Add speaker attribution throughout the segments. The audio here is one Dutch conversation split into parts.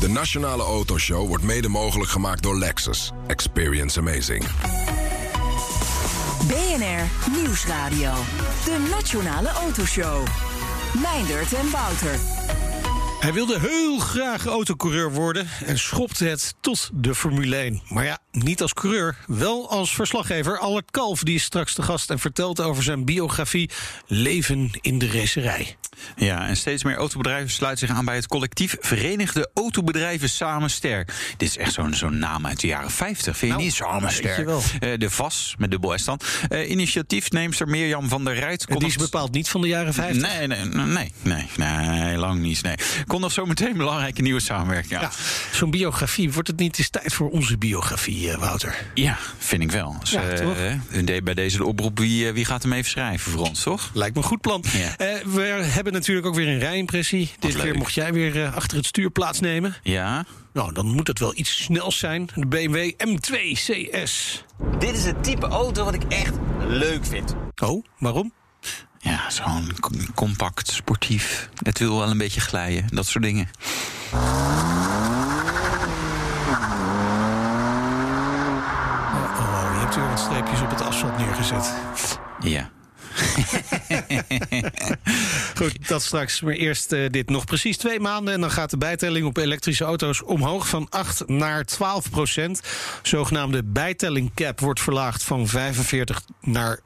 Speaker 1: De Nationale Autoshow wordt mede mogelijk gemaakt door Lexus. Experience amazing.
Speaker 2: BNR Nieuwsradio. De Nationale Autoshow. Meindert en Wouter.
Speaker 3: Hij wilde heel graag autocoureur worden en schopte het tot de Formule 1. Maar ja, niet als coureur, wel als verslaggever. Albert Kalf die is straks de gast en vertelt over zijn biografie Leven in de racerij.
Speaker 4: Ja, en steeds meer autobedrijven sluiten zich aan bij het collectief Verenigde Autobedrijven Samen Sterk. Dit is echt zo'n zo'n naam uit de jaren 50, vind je
Speaker 3: Nou,
Speaker 4: niet? Samen Sterk. Eh, de VAS, met dubbel S dan. Eh, initiatiefneemster Mirjam van der Rijt.
Speaker 3: En die is bepaald niet van de jaren 50.
Speaker 4: Nee, nee, nee, nee, nee, lang niet. Nee. Kon nog zo meteen belangrijke nieuwe samenwerking. Ja.
Speaker 3: Ja, zo'n biografie, wordt het niet eens tijd voor onze biografie, eh, Wouter?
Speaker 4: Ja, vind ik wel. Dus,
Speaker 3: Ja,
Speaker 4: eh,
Speaker 3: toch?
Speaker 4: eh, bij deze de oproep, wie, wie gaat hem even schrijven voor ons, toch?
Speaker 3: Lijkt me een goed plan.
Speaker 4: Ja.
Speaker 3: Eh, we hebben natuurlijk ook weer een rijimpressie. Dit keer mocht jij weer eh, achter het stuur plaatsnemen.
Speaker 4: Ja.
Speaker 3: Nou, dan moet het wel iets snels zijn. De BMW M2 CS.
Speaker 5: Dit is het type auto wat ik echt leuk vind.
Speaker 3: Oh, waarom?
Speaker 4: Ja, zo'n compact, sportief. Het wil wel een beetje glijden, dat soort dingen.
Speaker 3: Oh, je hebt weer wat streepjes op het asfalt neergezet.
Speaker 4: Ja.
Speaker 3: Goed, dat straks. Maar eerst eh, dit nog precies twee maanden. En dan gaat de bijtelling op elektrische auto's omhoog van 8 naar 12 procent. Zogenaamde bijtelling cap wordt verlaagd van 45 naar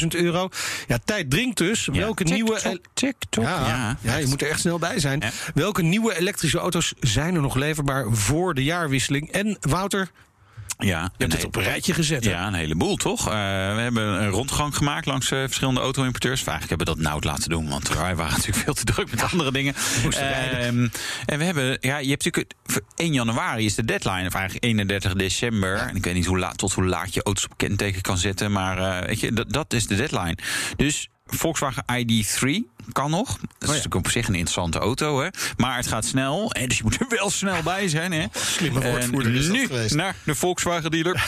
Speaker 3: 40.000 euro. Ja, tijd dringt dus. Welke
Speaker 4: Tik,
Speaker 3: nieuwe...
Speaker 4: tok, tik, tok.
Speaker 3: Ja, ja,
Speaker 4: Ja.
Speaker 3: je moet er echt snel bij zijn.
Speaker 4: Ja.
Speaker 3: Welke nieuwe elektrische auto's zijn er nog leverbaar voor de jaarwisseling? En Wouter,
Speaker 4: Ja,
Speaker 3: je hebt het
Speaker 4: he-
Speaker 3: op een rijtje gezet. hè?
Speaker 4: ja, een heleboel, toch? Eh, we hebben een rondgang gemaakt langs eh, verschillende auto-importeurs. Eigenlijk hebben we dat nauw laten doen, want wij waren natuurlijk veel te druk met andere dingen. Ehm, en we hebben, ja, je hebt natuurlijk, het- voor 1 januari is de deadline, of eigenlijk 31 december. En ik weet niet hoe laat, tot hoe laat je auto's op kenteken kan zetten, maar eh, weet je, dat, dat is de deadline. Dus Volkswagen ID3 kan nog. Dat is natuurlijk op zich een interessante auto, hè? Maar het gaat snel, hè, dus je moet er wel snel bij zijn, hè?
Speaker 3: Slimme woordvoerder is
Speaker 4: nu
Speaker 3: geweest.
Speaker 4: naar de Volkswagen dealer.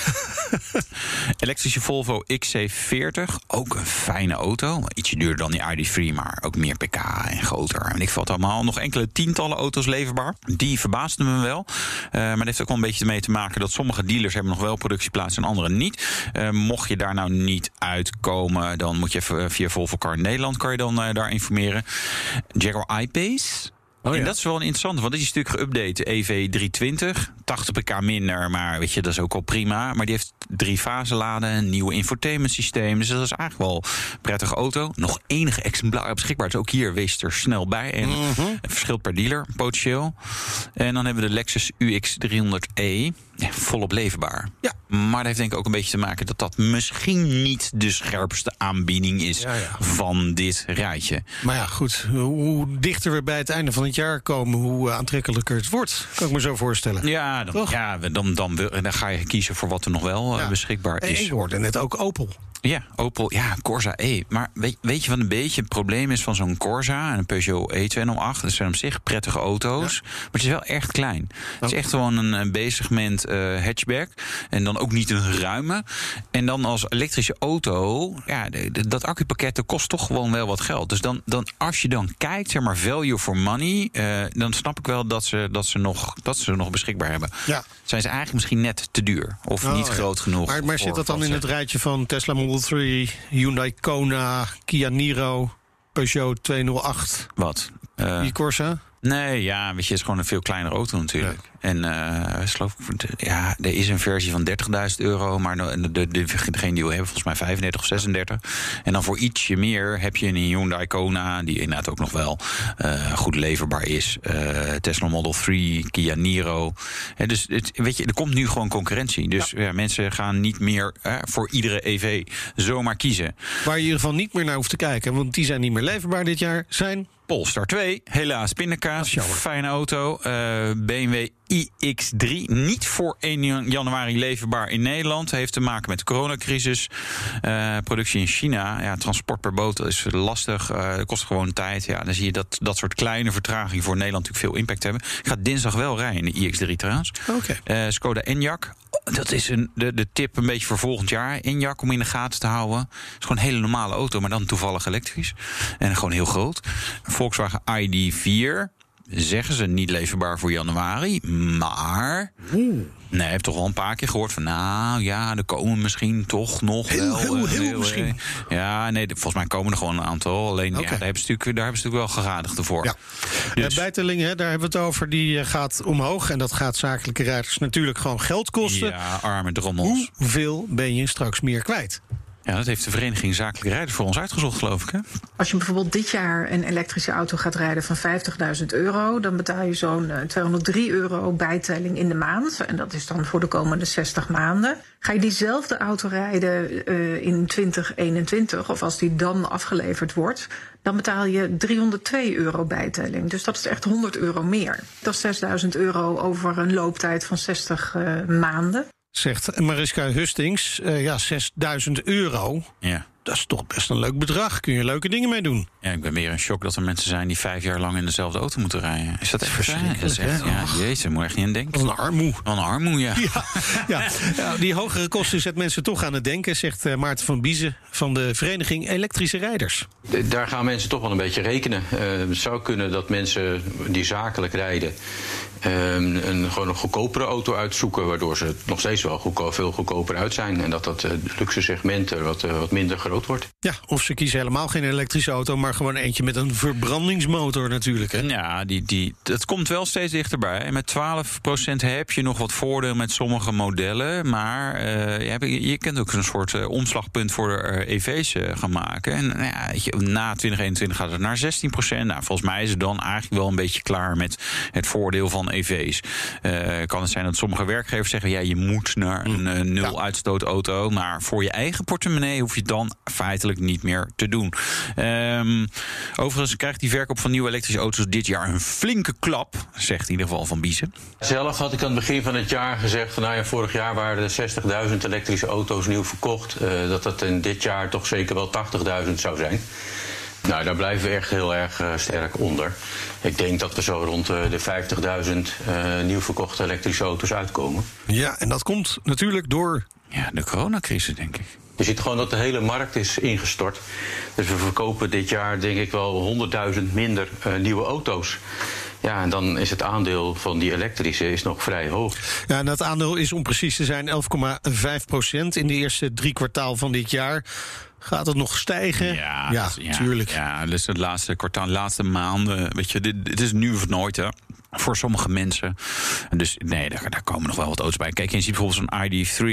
Speaker 4: Elektrische Volvo XC40, ook een fijne auto. Ietsje duurder dan die ID3, maar ook meer pk en groter. En ik valt allemaal nog enkele tientallen auto's leverbaar. Die verbaasden me wel. Eh, maar dat heeft ook wel een beetje mee te maken dat sommige dealers hebben nog wel productieplaats en andere niet. Eh, mocht je daar nou niet uitkomen, dan moet je even via Volvo Car Nederland kan je dan eh, daar informeren. Jaguar I-Pace.
Speaker 3: Oh,
Speaker 4: en
Speaker 3: ja.
Speaker 4: dat is wel een interessante, want dit is natuurlijk geüpdate. E EV320, 80 pk minder, maar weet je, dat is ook al prima. Maar die heeft drie fase laden, een nieuw infotainment systeem. Dus dat is eigenlijk wel een prettige auto. Nog enige exemplaren beschikbaar. Dus ook hier wees er snel bij. En het verschilt per dealer, potentieel. En dan hebben we de Lexus UX300e. Volop leverbaar.
Speaker 3: Ja.
Speaker 4: Maar dat heeft denk ik ook een beetje te maken dat dat misschien niet de scherpste aanbieding is
Speaker 3: Ja, ja.
Speaker 4: van dit rijtje.
Speaker 3: Maar ja, goed. Hoe dichter we bij het einde van het jaar komen, hoe eh, aantrekkelijker het wordt. Kan ik me zo voorstellen.
Speaker 4: Ja, dan,
Speaker 3: Toch?
Speaker 4: ja dan, dan, dan ga je kiezen voor wat er nog wel eh, beschikbaar
Speaker 3: En
Speaker 4: is.
Speaker 3: ik hoorde net ook Opel.
Speaker 4: Ja, Opel, ja, Corsa E. Maar weet, weet je wat een beetje het probleem is van zo'n Corsa en een Peugeot E208? Dat zijn op zich prettige auto's, maar het is wel echt klein. Het is echt gewoon een, een B-segment eh, hatchback en dan ook niet een ruime. En dan als elektrische auto, ja, de- de- dat accupakket dat kost toch gewoon wel wat geld. Dus dan, dan als je dan kijkt, zeg maar value for money, eh, dan snap ik wel dat ze, dat, ze nog, dat ze nog beschikbaar hebben.
Speaker 3: Ja.
Speaker 4: Zijn ze eigenlijk misschien net te duur of
Speaker 3: Oh,
Speaker 4: niet
Speaker 3: ja.
Speaker 4: groot genoeg?
Speaker 3: Maar, maar zit dat dan in het rijtje van Tesla Model 3, Hyundai Kona, Kia Niro, Peugeot 208,
Speaker 4: Wat? Eh,
Speaker 3: die Corsa?
Speaker 4: Nee, ja, weet je, het is gewoon een veel kleinere auto natuurlijk. En ik geloof, ja, er is een versie van 30.000 euro, maar de, de, de, degene die we hebben, volgens mij 35 of 36. En dan voor ietsje meer heb je een Hyundai Kona, die inderdaad ook nog wel eh, goed leverbaar is. Eh, Tesla Model 3, Kia Niro. Hè, dus het, weet je, er komt nu gewoon concurrentie. Dus ja. mensen gaan niet meer voor iedere EV zomaar kiezen.
Speaker 3: Waar je in ieder geval niet meer naar hoeft te kijken, want die zijn niet meer leverbaar dit jaar, zijn
Speaker 4: Polestar 2, helaas pindakaas. Fijne auto. Eh, BMW iX3. Niet voor 1 januari leverbaar in Nederland. Heeft te maken met de coronacrisis. Uh, productie in China. Ja, transport per boot is lastig. Uh, kost gewoon tijd. Ja, dan zie je dat dat soort kleine vertragingen voor Nederland natuurlijk veel impact hebben. Ik ga dinsdag wel rijden in de iX3 trouwens.
Speaker 3: Oké.
Speaker 4: Okay. Uh, Skoda Enyaq. Dat is een, de, de tip een beetje voor volgend jaar. Enyaq om in de gaten te houden. Het is gewoon een hele normale auto, maar dan toevallig elektrisch. En gewoon heel groot. Volkswagen ID4 zeggen ze niet leverbaar voor januari. Maar. Nee, ik heb toch wel een paar keer gehoord van. Nou ja, er komen misschien toch nog
Speaker 3: heel,
Speaker 4: wel.
Speaker 3: Heel, heel, heel misschien.
Speaker 4: Ja, nee, volgens mij komen er gewoon een aantal. Alleen okay. ja, daar, hebben ze natuurlijk, daar hebben ze natuurlijk wel geradigd ervoor.
Speaker 3: Ja. Dus. bijtelling, hè, daar hebben we het over. Die gaat omhoog. En dat gaat zakelijke rijders natuurlijk gewoon geld kosten.
Speaker 4: Ja, arme drommels.
Speaker 3: Hoeveel ben je straks meer kwijt?
Speaker 4: Ja, dat heeft de Vereniging Zakelijke Rijders voor ons uitgezocht, geloof ik. Hè?
Speaker 6: Als je bijvoorbeeld dit jaar een elektrische auto gaat rijden van 50.000 euro, dan betaal je zo'n 203 euro bijtelling in de maand. En dat is dan voor de komende 60 maanden. Ga je diezelfde auto rijden uh, in 2021, of als die dan afgeleverd wordt, dan betaal je 302 euro bijtelling. Dus dat is echt 100 euro meer. Dat is 6000 euro over een looptijd van 60 uh, maanden.
Speaker 3: Zegt Mariska Hustings, uh, ja, 6000 euro.
Speaker 4: Ja.
Speaker 3: Dat is toch best een leuk bedrag. Kun je leuke dingen mee doen.
Speaker 4: Ja, ik ben meer in shock dat er mensen zijn die vijf jaar lang in dezelfde auto moeten rijden. Is dat echt
Speaker 3: verschrikkelijk?
Speaker 4: Dat is echt, ja, jezus, moet echt niet aan denken.
Speaker 3: Wat een armoe.
Speaker 4: Wat een armoe, ja.
Speaker 3: ja, ja. ja, die hogere kosten zet mensen toch aan het denken, zegt uh, Maarten van Biezen van de Vereniging Elektrische Rijders.
Speaker 7: Daar gaan mensen toch wel een beetje rekenen. Uh, het zou kunnen dat mensen die zakelijk rijden um, een, gewoon een goedkopere auto uitzoeken, waardoor ze nog steeds wel veel goedkoper uit zijn. En dat dat uh, luxe segment er wat, uh, wat minder groot wordt.
Speaker 3: Ja, of ze kiezen helemaal geen elektrische auto, maar gewoon eentje met een verbrandingsmotor natuurlijk. Hè?
Speaker 4: Ja, die, die, dat komt wel steeds dichterbij. En met 12% heb je nog wat voordeel met sommige modellen. Maar uh, je, hebt, je kunt ook een soort uh, omslagpunt voor de EV's uh, gaan maken. En nou ja, je, na 2021 gaat het naar 16%. Nou, volgens mij is het dan eigenlijk wel een beetje klaar met het voordeel van EV's. kan het zijn dat sommige werkgevers zeggen: ja, je moet naar een nul ja. uitstoot auto. Maar voor je eigen portemonnee hoef je dan feitelijk niet meer te doen. Um, overigens krijgt die verkoop van nieuwe elektrische auto's dit jaar een flinke klap, zegt in ieder geval Van Biezen.
Speaker 7: Zelf had ik aan het begin van het jaar gezegd: van, nou ja, vorig jaar waren er 60.000 elektrische auto's nieuw verkocht. Uh, dat dat in dit jaar toch zeker wel 80.000 zou zijn. Nou, daar blijven we echt heel erg uh, sterk onder. Ik denk dat we zo rond uh, de 50.000 uh, nieuw verkochte elektrische auto's uitkomen.
Speaker 3: Ja, en dat komt natuurlijk door.
Speaker 4: Ja, de coronacrisis, denk ik.
Speaker 7: Je ziet gewoon dat de hele markt is ingestort. Dus we verkopen dit jaar, denk ik wel, 100.000 minder uh, nieuwe auto's. Ja, en dan is het aandeel van die elektrische is nog vrij hoog.
Speaker 3: Ja, en dat aandeel is om precies te zijn 11,5 procent in de eerste drie kwartaal van dit jaar. Gaat het nog stijgen?
Speaker 4: Ja,
Speaker 3: ja,
Speaker 4: ja
Speaker 3: tuurlijk.
Speaker 4: Ja, dus het laatste kwartaal, de laatste maanden. Weet je, dit, dit is nu of nooit, hè. Voor sommige mensen. Dus nee, daar, daar, komen nog wel wat auto's bij. Kijk, je ziet bijvoorbeeld zo'n ID3.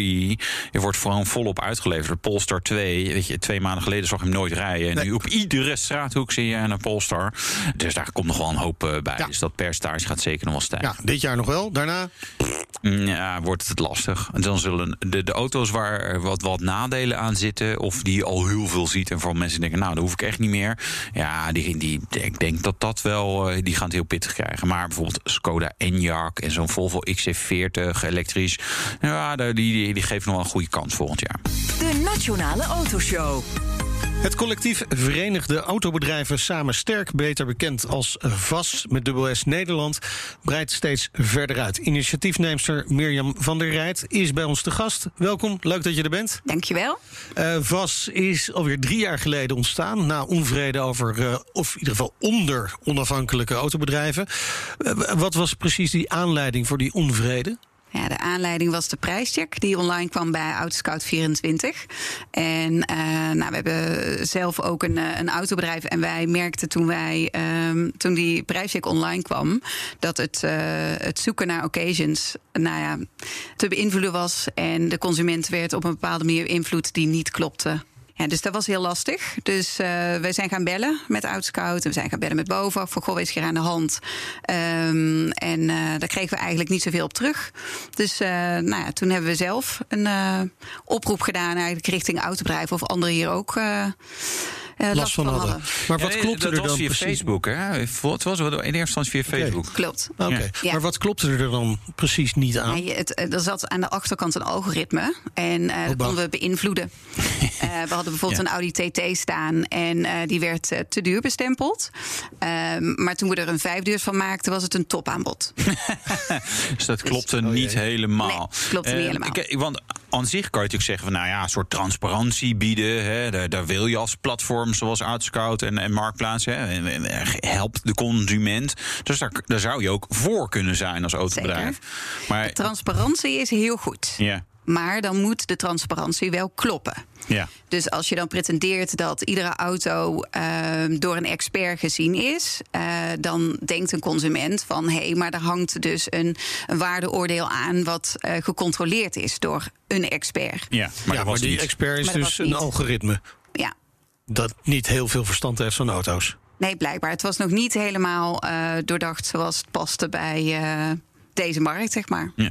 Speaker 4: Je wordt gewoon volop uitgeleverd. Polestar 2. Weet je, twee maanden geleden zag je hem nooit rijden. En nee. nu op iedere straathoek zie je een Polestar. Dus daar komt nog wel een hoop uh, bij. Ja. Dus dat percentage gaat zeker nog wel stijgen.
Speaker 3: Ja, dit jaar nog wel. Daarna?
Speaker 4: Ja, wordt het lastig. Dan zullen de, de auto's waar wat, wat nadelen aan zitten. of die je al heel veel ziet. en vooral mensen denken, nou, dat hoef ik echt niet meer. Ja, die, die, ik denk dat dat wel. die gaan het heel pittig krijgen. Maar bijvoorbeeld Skoda Enyaq en zo'n Volvo XC40 elektrisch. Ja, die, die, die geven nog wel een goede kans volgend jaar.
Speaker 8: De Nationale Autoshow.
Speaker 3: Het collectief Verenigde Autobedrijven Samen Sterk, beter bekend als VAS met dubbel S Nederland, breidt steeds verder uit. Initiatiefneemster Mirjam van der Rijt is bij ons te gast. Welkom, leuk dat je er bent.
Speaker 9: Dankjewel.
Speaker 3: Uh, VAS is alweer drie jaar geleden ontstaan, na onvrede over, uh, of in ieder geval onder onafhankelijke autobedrijven. Uh, wat was precies die aanleiding voor die onvrede?
Speaker 9: Ja, de aanleiding was de prijscheck die online kwam bij Autoscout24. En uh, nou, we hebben zelf ook een, een autobedrijf. En wij merkten toen, wij, um, toen die prijscheck online kwam... dat het, uh, het zoeken naar occasions nou ja, te beïnvloeden was. En de consument werd op een bepaalde manier beïnvloed die niet klopte. Ja, dus dat was heel lastig. Dus uh, wij zijn gaan bellen met Oudscout. En we zijn gaan bellen met BOVAG. Voor goh, is hier aan de hand. Um, en uh, daar kregen we eigenlijk niet zoveel op terug. Dus uh, nou ja, toen hebben we zelf een oproep gedaan... eigenlijk richting autobedrijven of anderen hier ook eh, last, van hadden.
Speaker 3: Maar wat
Speaker 4: Ja,
Speaker 3: klopte
Speaker 4: dat
Speaker 3: er
Speaker 4: was
Speaker 3: dan
Speaker 4: via
Speaker 3: precies?
Speaker 4: Facebook, hè? Het was in eerste instantie via Facebook.
Speaker 9: Klopt.
Speaker 3: Oké,
Speaker 9: Ja.
Speaker 3: maar wat klopte er dan precies niet aan?
Speaker 9: Nee, het, eh, er zat aan de achterkant een algoritme en eh dat konden we beïnvloeden. Eh, we hadden bijvoorbeeld
Speaker 4: Ja.
Speaker 9: een Audi TT staan en eh, die werd te duur bestempeld. Ehm, maar toen we er een vijfdeurs van maakten, was het een topaanbod.
Speaker 4: Dus dat klopte
Speaker 3: oh
Speaker 4: niet
Speaker 3: jee.
Speaker 4: helemaal.
Speaker 9: Nee, klopte niet helemaal.
Speaker 4: ik- want aan zich kan je natuurlijk zeggen van, nou ja, een soort transparantie bieden. Hè, daar, daar wil je als platform zoals Outscout en, en Marktplaats. Hè, helpt de consument. Dus daar, daar zou je ook voor kunnen zijn als autobedrijf. Maar
Speaker 9: Transparantie is heel goed.
Speaker 4: ja,
Speaker 9: Maar dan moet de transparantie wel kloppen.
Speaker 4: ja.
Speaker 9: Dus als je dan pretendeert dat iedere auto ehm, door een expert gezien is, eh, dan denkt een consument van hé, hey, maar er hangt dus een, een waardeoordeel aan wat eh, gecontroleerd is door een expert.
Speaker 4: ja. Maar
Speaker 3: ja, die
Speaker 4: niet.
Speaker 3: expert is dus een algoritme
Speaker 9: Ja.
Speaker 3: dat niet heel veel verstand heeft van auto's.
Speaker 9: Nee, blijkbaar. Het was nog niet helemaal eh, doordacht zoals het paste bij eh, deze markt, zeg maar.
Speaker 4: Ja.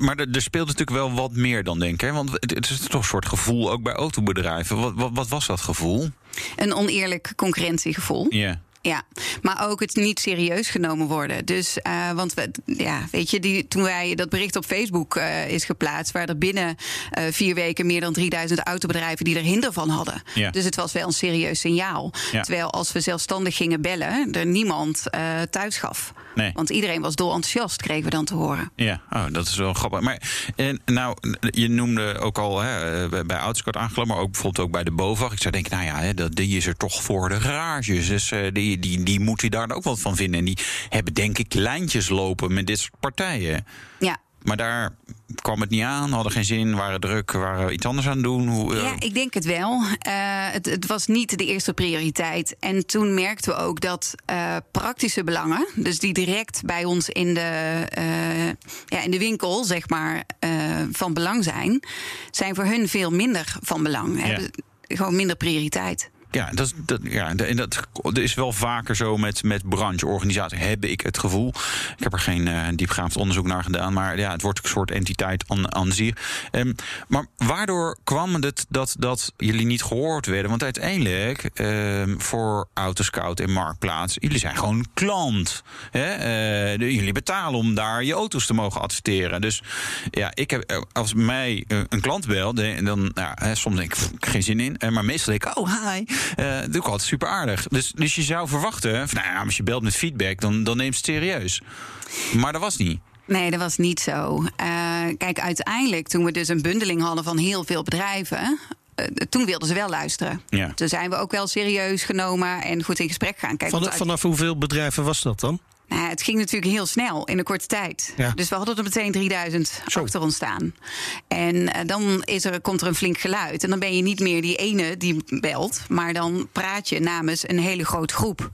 Speaker 4: Maar er, er speelt natuurlijk wel wat meer dan denk ik. Hè? Want het, het is toch een soort gevoel ook bij autobedrijven. Wat, wat, wat was dat gevoel?
Speaker 9: Een oneerlijk concurrentiegevoel.
Speaker 4: Ja.
Speaker 9: Ja, maar ook het niet serieus genomen worden. Dus, eh, want we, ja, weet je, die, toen wij dat bericht op Facebook eh, is geplaatst, waren er binnen eh, vier weken meer dan 3000 autobedrijven die er hinder van hadden.
Speaker 4: Ja.
Speaker 9: Dus het was wel een serieus signaal.
Speaker 4: Ja.
Speaker 9: Terwijl als we zelfstandig gingen bellen, er niemand thuis gaf.
Speaker 4: Nee.
Speaker 9: Want iedereen was dol enthousiast, kregen we dan te horen.
Speaker 4: Ja, oh, dat is wel grappig. Maar en, nou, je noemde ook al hè, bij- bij Oudscott aangelopen, maar ook bijvoorbeeld ook bij de BOVAG. Ik zou denken, nou ja, hè, dat, die is er toch voor de garages. Dus eh, die, die, die moet je daar ook wat van vinden. En die hebben denk ik lijntjes lopen met dit soort partijen.
Speaker 9: Ja.
Speaker 4: Maar daar kwam het niet aan, hadden geen zin, waren druk, waren iets anders aan het doen. Hoe, eh,
Speaker 9: Ja, ik denk het wel. Eh, het, het was niet de eerste prioriteit. En toen merkten we ook dat eh, praktische belangen, dus die direct bij ons in de, ja, in de winkel, zeg maar, van belang zijn, zijn voor hun veel minder van belang.
Speaker 4: Ja.
Speaker 9: Hebben gewoon minder prioriteit.
Speaker 4: Ja, dat, ja en dat, is wel vaker zo met, met brancheorganisaties, heb ik het gevoel. Ik heb er geen eh, diepgaand onderzoek naar gedaan, maar ja, het wordt een soort entiteit aan. Ehm, maar waardoor kwam het dat, dat jullie niet gehoord werden? Want uiteindelijk, ehm, voor Autoscout en Marktplaats, jullie zijn gewoon klant. Hè? Eh, jullie betalen om daar je auto's te mogen adverteren. Dus ja, ik heb, eh, als mij een klant belt, de- dan nou, hè, soms denk ik, pff, geen zin in. Maar meestal denk ik, oh hi. Eh doe ik altijd super aardig. Dus, dus je zou verwachten, van, nou ja, als je belt met feedback, dan, dan neemt het serieus. Maar dat was niet.
Speaker 9: Nee, dat was niet zo. Eh, kijk, uiteindelijk, toen we dus een bundeling hadden van heel veel bedrijven. eh, toen wilden ze wel luisteren.
Speaker 4: Ja.
Speaker 9: Toen zijn we ook wel serieus genomen en goed in gesprek gaan. Kijk,
Speaker 3: Van,
Speaker 9: want uit-
Speaker 3: vanaf hoeveel bedrijven was dat dan?
Speaker 9: Nou, het ging natuurlijk heel snel in een korte tijd.
Speaker 3: Ja.
Speaker 9: Dus we hadden er meteen 3000
Speaker 3: Zo.
Speaker 9: achter ons staan. En eh, dan is er, komt er een flink geluid. En dan ben je niet meer die ene die belt, maar dan praat je namens een hele grote groep.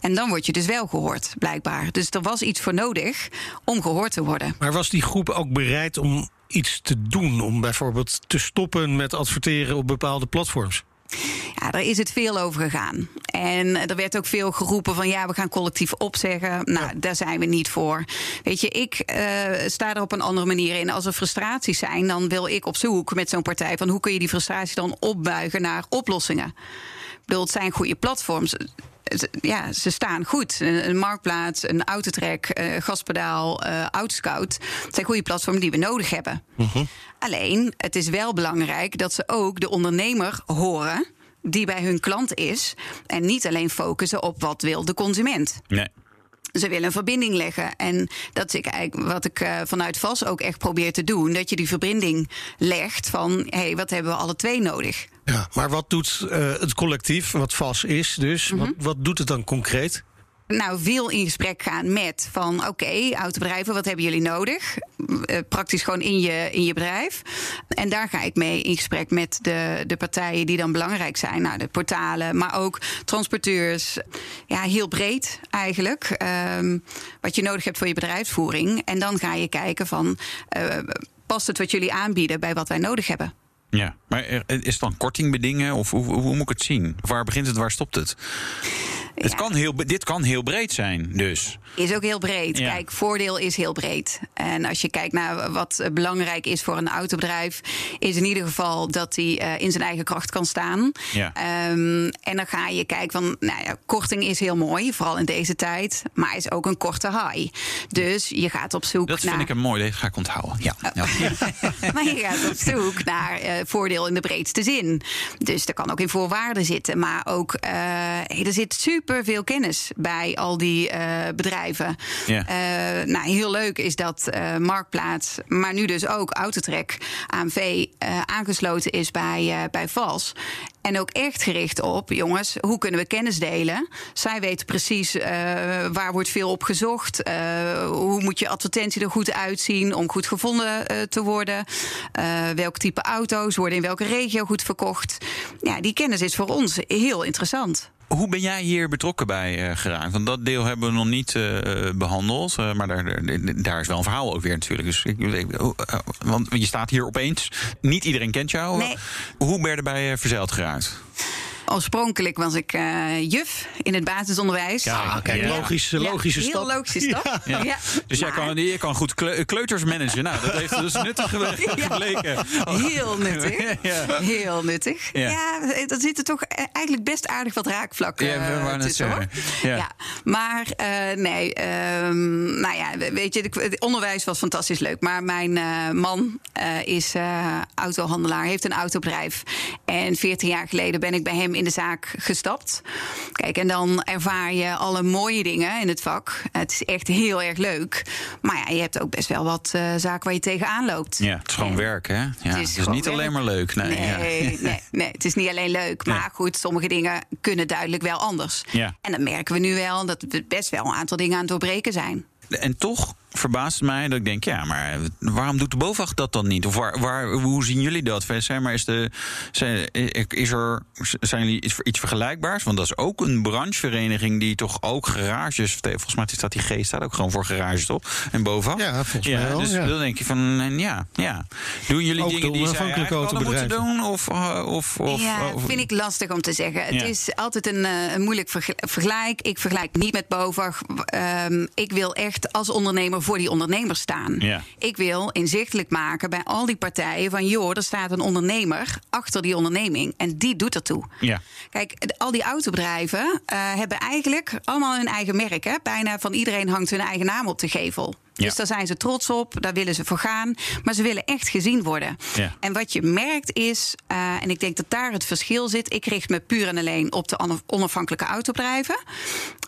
Speaker 9: En dan word je dus wel gehoord, blijkbaar. Dus er was iets voor nodig om gehoord te worden.
Speaker 3: Maar was die groep ook bereid om iets te doen? Om bijvoorbeeld te stoppen met adverteren op bepaalde platforms?
Speaker 9: Ja, daar is het veel over gegaan. En er werd ook veel geroepen van ja, we gaan collectief opzeggen. Nou, daar zijn we niet voor. Weet je, ik eh, sta er op een andere manier in. Als er frustraties zijn, dan wil ik op zoek met zo'n partij van hoe kun je die frustratie dan opbuigen naar oplossingen. Ik bedoel, het zijn goede platforms. Ja, ze staan goed. Een, marktplaats, een autotrek, eh gaspedaal, eh Outscout. Het zijn goede platformen die we nodig hebben. Alleen, het is wel belangrijk dat ze ook de ondernemer horen die bij hun klant is. En niet alleen focussen op wat wil de consument.
Speaker 4: Nee.
Speaker 9: Ze willen een verbinding leggen. En dat is eigenlijk wat ik eh, vanuit VAS ook echt probeer te doen. Dat je die verbinding legt van hé, hey, wat hebben we alle twee nodig?
Speaker 3: Ja, maar wat doet eh, het collectief, wat vast is dus, wat, wat doet het dan concreet?
Speaker 9: Nou, veel in gesprek gaan met van oké, autobedrijven, wat hebben jullie nodig? Eh, praktisch gewoon in je, in je bedrijf. En daar ga ik mee in gesprek met de, de partijen die dan belangrijk zijn. Nou, de portalen, maar ook transporteurs. Ja, heel breed eigenlijk. Ehm, wat je nodig hebt voor je bedrijfsvoering. En dan ga je kijken van eh, past het wat jullie aanbieden bij wat wij nodig hebben?
Speaker 4: Ja, maar is het dan korting bedingen? Of hoe, hoe moet ik het zien? Waar begint het, waar stopt het? Het kan heel, dit kan heel breed zijn, dus.
Speaker 9: Is ook heel breed.
Speaker 4: Ja.
Speaker 9: Kijk, voordeel is heel breed. En als je kijkt naar wat eh, belangrijk is voor een autobedrijf, is in ieder geval dat hij eh, in zijn eigen kracht kan staan.
Speaker 4: Ja.
Speaker 9: Ehm, en dan ga je kijken van, nou ja, korting is heel mooi, vooral in deze tijd, maar is ook een korte high. Dus je gaat op zoek
Speaker 4: Dat
Speaker 9: naar.
Speaker 4: vind ik een mooi, deze ga ik onthouden. Ja. ja.
Speaker 9: maar je gaat op zoek naar eh, voordeel in de breedste zin. Dus er kan ook in voorwaarden zitten. Maar ook, er zit super veel kennis bij al die eh, bedrijven.
Speaker 4: Ja.
Speaker 9: Eh, nou, heel leuk is dat eh, Marktplaats, maar nu dus ook Autotrek AMV aangesloten is bij, bij VAS. En ook echt gericht op, jongens, hoe kunnen we kennis delen? Zij weten precies eh, waar wordt veel op gezocht. eh, hoe moet je advertentie er goed uitzien om goed gevonden eh, te worden? Welk type auto's worden in welke regio goed verkocht? Ja, die kennis is voor ons heel interessant.
Speaker 4: Hoe ben jij hier betrokken bij geraakt? Want dat deel hebben we nog niet eh, behandeld. eh, maar daar, daar- is wel een verhaal ook weer natuurlijk. Dus ik, want je staat hier opeens. Niet iedereen kent jou.
Speaker 9: Nee.
Speaker 4: Hoe ben je erbij verzeild geraakt? uit?
Speaker 9: Oorspronkelijk was ik eh, juf in het basisonderbleek.
Speaker 3: Ja, kijk, logische,
Speaker 9: Ja,
Speaker 3: logische
Speaker 9: heel
Speaker 3: stap.
Speaker 9: logische stap.
Speaker 4: Ja.
Speaker 9: Ja.
Speaker 4: Dus jij kan, je kan goed kleu- kleuters managen. Nou, dat heeft dus nuttig gebleken.
Speaker 9: Heel nuttig.
Speaker 4: Ja.
Speaker 9: Heel nuttig.
Speaker 4: Ja.
Speaker 9: Ja, er zitten toch e- eigenlijk best aardig wat raakvlakken
Speaker 4: Ja, we
Speaker 9: eh,
Speaker 4: wou net
Speaker 9: tussen. Hoor.
Speaker 4: Ja.
Speaker 9: Ja. Maar eh, nee, ehm, nou ja, weet je, het onderwijs was fantastisch leuk. Maar mijn eh, man eh, is eh, autohandelaar, heeft een autobedrijf. En 14 jaar geleden ben ik bij hem in de zaak gestapt. Kijk, en dan ervaar je alle mooie dingen in het vak. Het is echt heel erg leuk. Maar ja, je hebt ook best wel wat eh, zaken waar je tegenaan loopt.
Speaker 4: Ja, het is gewoon
Speaker 9: En-
Speaker 4: werk, hè? Ja, het is, niet alleen maar leuk. Nee,
Speaker 9: Nee,
Speaker 4: ja.
Speaker 9: nee, nee, het is niet alleen leuk. Maar
Speaker 4: Nee.
Speaker 9: goed, sommige dingen kunnen duidelijk wel anders.
Speaker 4: Ja.
Speaker 9: En dan merken we nu wel dat we best wel een aantal dingen aan het doorbreken zijn.
Speaker 4: En toch verbaast mij dat ik denk, ja, maar waarom doet de BOVAG dat dan niet? Of waar, waar, hoe zien jullie dat? Zeg maar, is, de, zijn, is er, zijn jullie iets, iets vergelijkbaars? Want dat is ook een branchevereniging die toch ook garages... Volgens mij staat die G staat ook gewoon voor garages, toch? En BOVAG?
Speaker 3: Ja, volgens mij wel,
Speaker 4: Dus
Speaker 3: ja.
Speaker 4: dan denk je van, eh, ja, ja. Doen jullie
Speaker 3: Ook
Speaker 4: dingen die zij eigenlijk moeten doen? Of, eh, of, of,
Speaker 9: ja,
Speaker 4: of-
Speaker 9: vind ik lastig om te zeggen. Het is altijd een, eh, een moeilijk verg- vergelijk. Ik vergelijk niet met BOVAG. Ehm, ik wil echt als ondernemer voor die ondernemer staan.
Speaker 4: Ja.
Speaker 9: Ik wil inzichtelijk maken bij al die partijen van... joh, er staat een ondernemer achter die onderneming. En die doet ertoe.
Speaker 4: Ja.
Speaker 9: Kijk, al die autobedrijven eh, hebben eigenlijk allemaal hun eigen merk. Hè? Bijna van iedereen hangt hun eigen naam op de gevel.
Speaker 4: Ja.
Speaker 9: Dus daar zijn ze trots op, daar willen ze voor gaan. Maar ze willen echt gezien worden.
Speaker 4: Ja.
Speaker 9: En wat je merkt is, eh, en ik denk dat daar het verschil zit... ik richt me puur en alleen op de ona- onafhankelijke autobedrijven.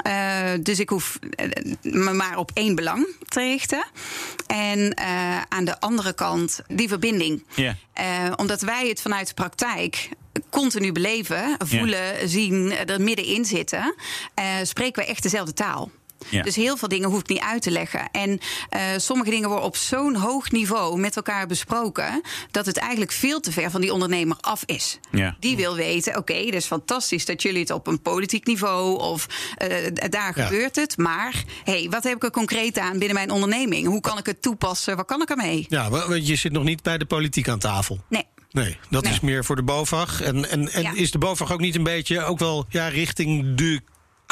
Speaker 9: Eh, dus ik hoef eh, me maar op één belang te richten. En aan de andere kant die verbinding.
Speaker 4: Ja.
Speaker 9: Omdat wij het vanuit de praktijk continu beleven, voelen, zien, er middenin zitten, spreken we echt dezelfde taal.
Speaker 4: Ja.
Speaker 9: Dus heel veel dingen hoef ik niet uit te leggen. En eh, sommige dingen worden op zo'n hoog niveau met elkaar besproken. dat het eigenlijk veel te ver van die ondernemer af is.
Speaker 4: Ja.
Speaker 9: Die wil weten: oké, het is fantastisch dat jullie het op een politiek niveau. of eh, daar
Speaker 3: Ja.
Speaker 9: gebeurt het. Maar hey, wat heb ik er concreet aan binnen mijn onderneming? Hoe kan ik het toepassen? Wat kan ik ermee?
Speaker 3: Ja, wa- want je zit nog niet bij de politiek aan tafel.
Speaker 9: Nee.
Speaker 3: Nee, dat
Speaker 9: Nee.
Speaker 3: is meer voor de BOVAG. En, en, en
Speaker 9: Ja.
Speaker 3: is de BOVAG ook niet een beetje ook wel ja, richting de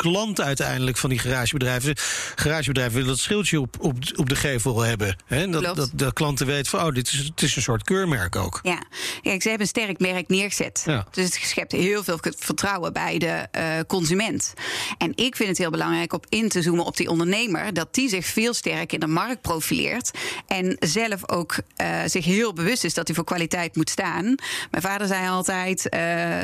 Speaker 3: klant uiteindelijk van die garagebedrijven? Garagebedrijven willen dat schildje op, op, op de gevel hebben. Hè? Dat, dat de klanten weten van, oh, dit is, het is een soort keurmerk ook.
Speaker 9: Ja, Kijk, ze hebben een sterk merk neergezet.
Speaker 3: Ja.
Speaker 9: Dus het schept heel veel vertrouwen bij de eh, consument. En ik vind het heel belangrijk om in te zoomen op die ondernemer. Dat die zich veel sterker in de markt profileert. En zelf ook eh, zich heel bewust is dat hij voor kwaliteit moet staan. Mijn vader zei altijd: eh,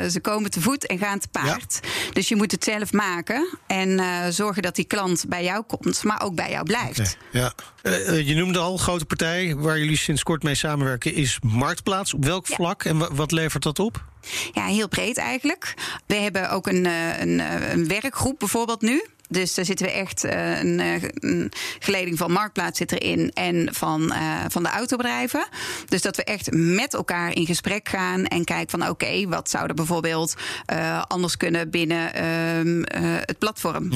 Speaker 9: ze komen te voet en gaan te paard. Dus je moet het zelf maken. En eh, zorgen dat die klant bij jou komt, maar ook bij jou blijft.
Speaker 3: Ja. Eh, eh, je noemde al, grote partij waar jullie sinds kort mee samenwerken is Marktplaats. Op welk
Speaker 9: Ja.
Speaker 3: vlak en wa- wat levert dat op?
Speaker 9: Ja, heel breed eigenlijk. We hebben ook een, een, een werkgroep bijvoorbeeld nu. Dus daar zitten we echt eh, een, eh, een geleding van Marktplaats zit erin en van, eh, van de autobedrijven. Dus dat we echt met elkaar in gesprek gaan en kijken van oké, wat zou er bijvoorbeeld anders kunnen binnen ehm, eh, het platform.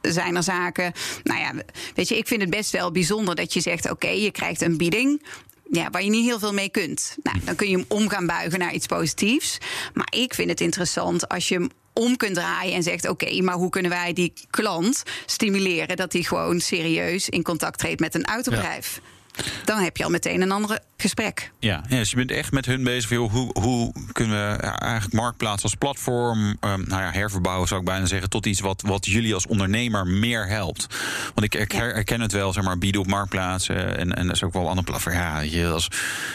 Speaker 9: Zijn er zaken? Nou ja, weet je, ik vind het best wel bijzonder dat je zegt: oké, je krijgt een bieding. Ja, waar je niet heel veel mee kunt. Nou, dan kun je hem om gaan buigen naar iets positiefs. Maar ik vind het interessant als je hem om kunt draaien en zegt: Oké, maar hoe kunnen wij die klant stimuleren dat hij gewoon serieus in contact treedt met een autobedrijf? Dan heb je al meteen een ander gesprek.
Speaker 4: Ja, ja, dus je bent echt met hun bezig. Joh, hoe, hoe kunnen we eigenlijk Marktplaats als platform um, nou ja, herverbouwen, zou ik bijna zeggen, tot iets wat, wat jullie als ondernemer meer helpt? Want ik her- herken het wel, zeg maar, bieden op Marktplaats eh, en, en dat is ook wel een ander platform. Ja, je, als,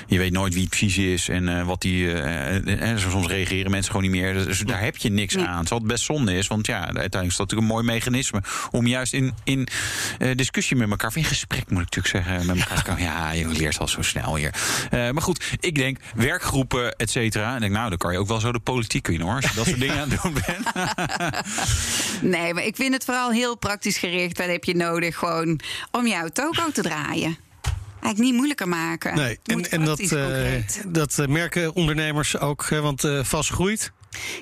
Speaker 4: je weet nooit wie het precies is en eh, wat die. eh, soms reageren mensen gewoon niet meer. Dus daar heb je niks aan. Terwijl het best zonde is, want ja, uiteindelijk is dat natuurlijk een mooi mechanisme om juist in, in discussie met elkaar, of in gesprek moet ik natuurlijk zeggen, met elkaar Ja, je leert al zo snel hier. Eh, maar goed, ik denk werkgroepen, et cetera. En ik denk, nou, dan kan je ook wel zo de politiek in hoor. Als je dat soort dingen aan het doen bent.
Speaker 9: Nee, maar ik vind het vooral heel praktisch gericht. Wat heb je nodig gewoon om jouw toko te draaien? Eigenlijk niet moeilijker maken.
Speaker 3: Nee, en, en dat, eh, dat eh, merken ondernemers ook, eh, want eh vast groeit.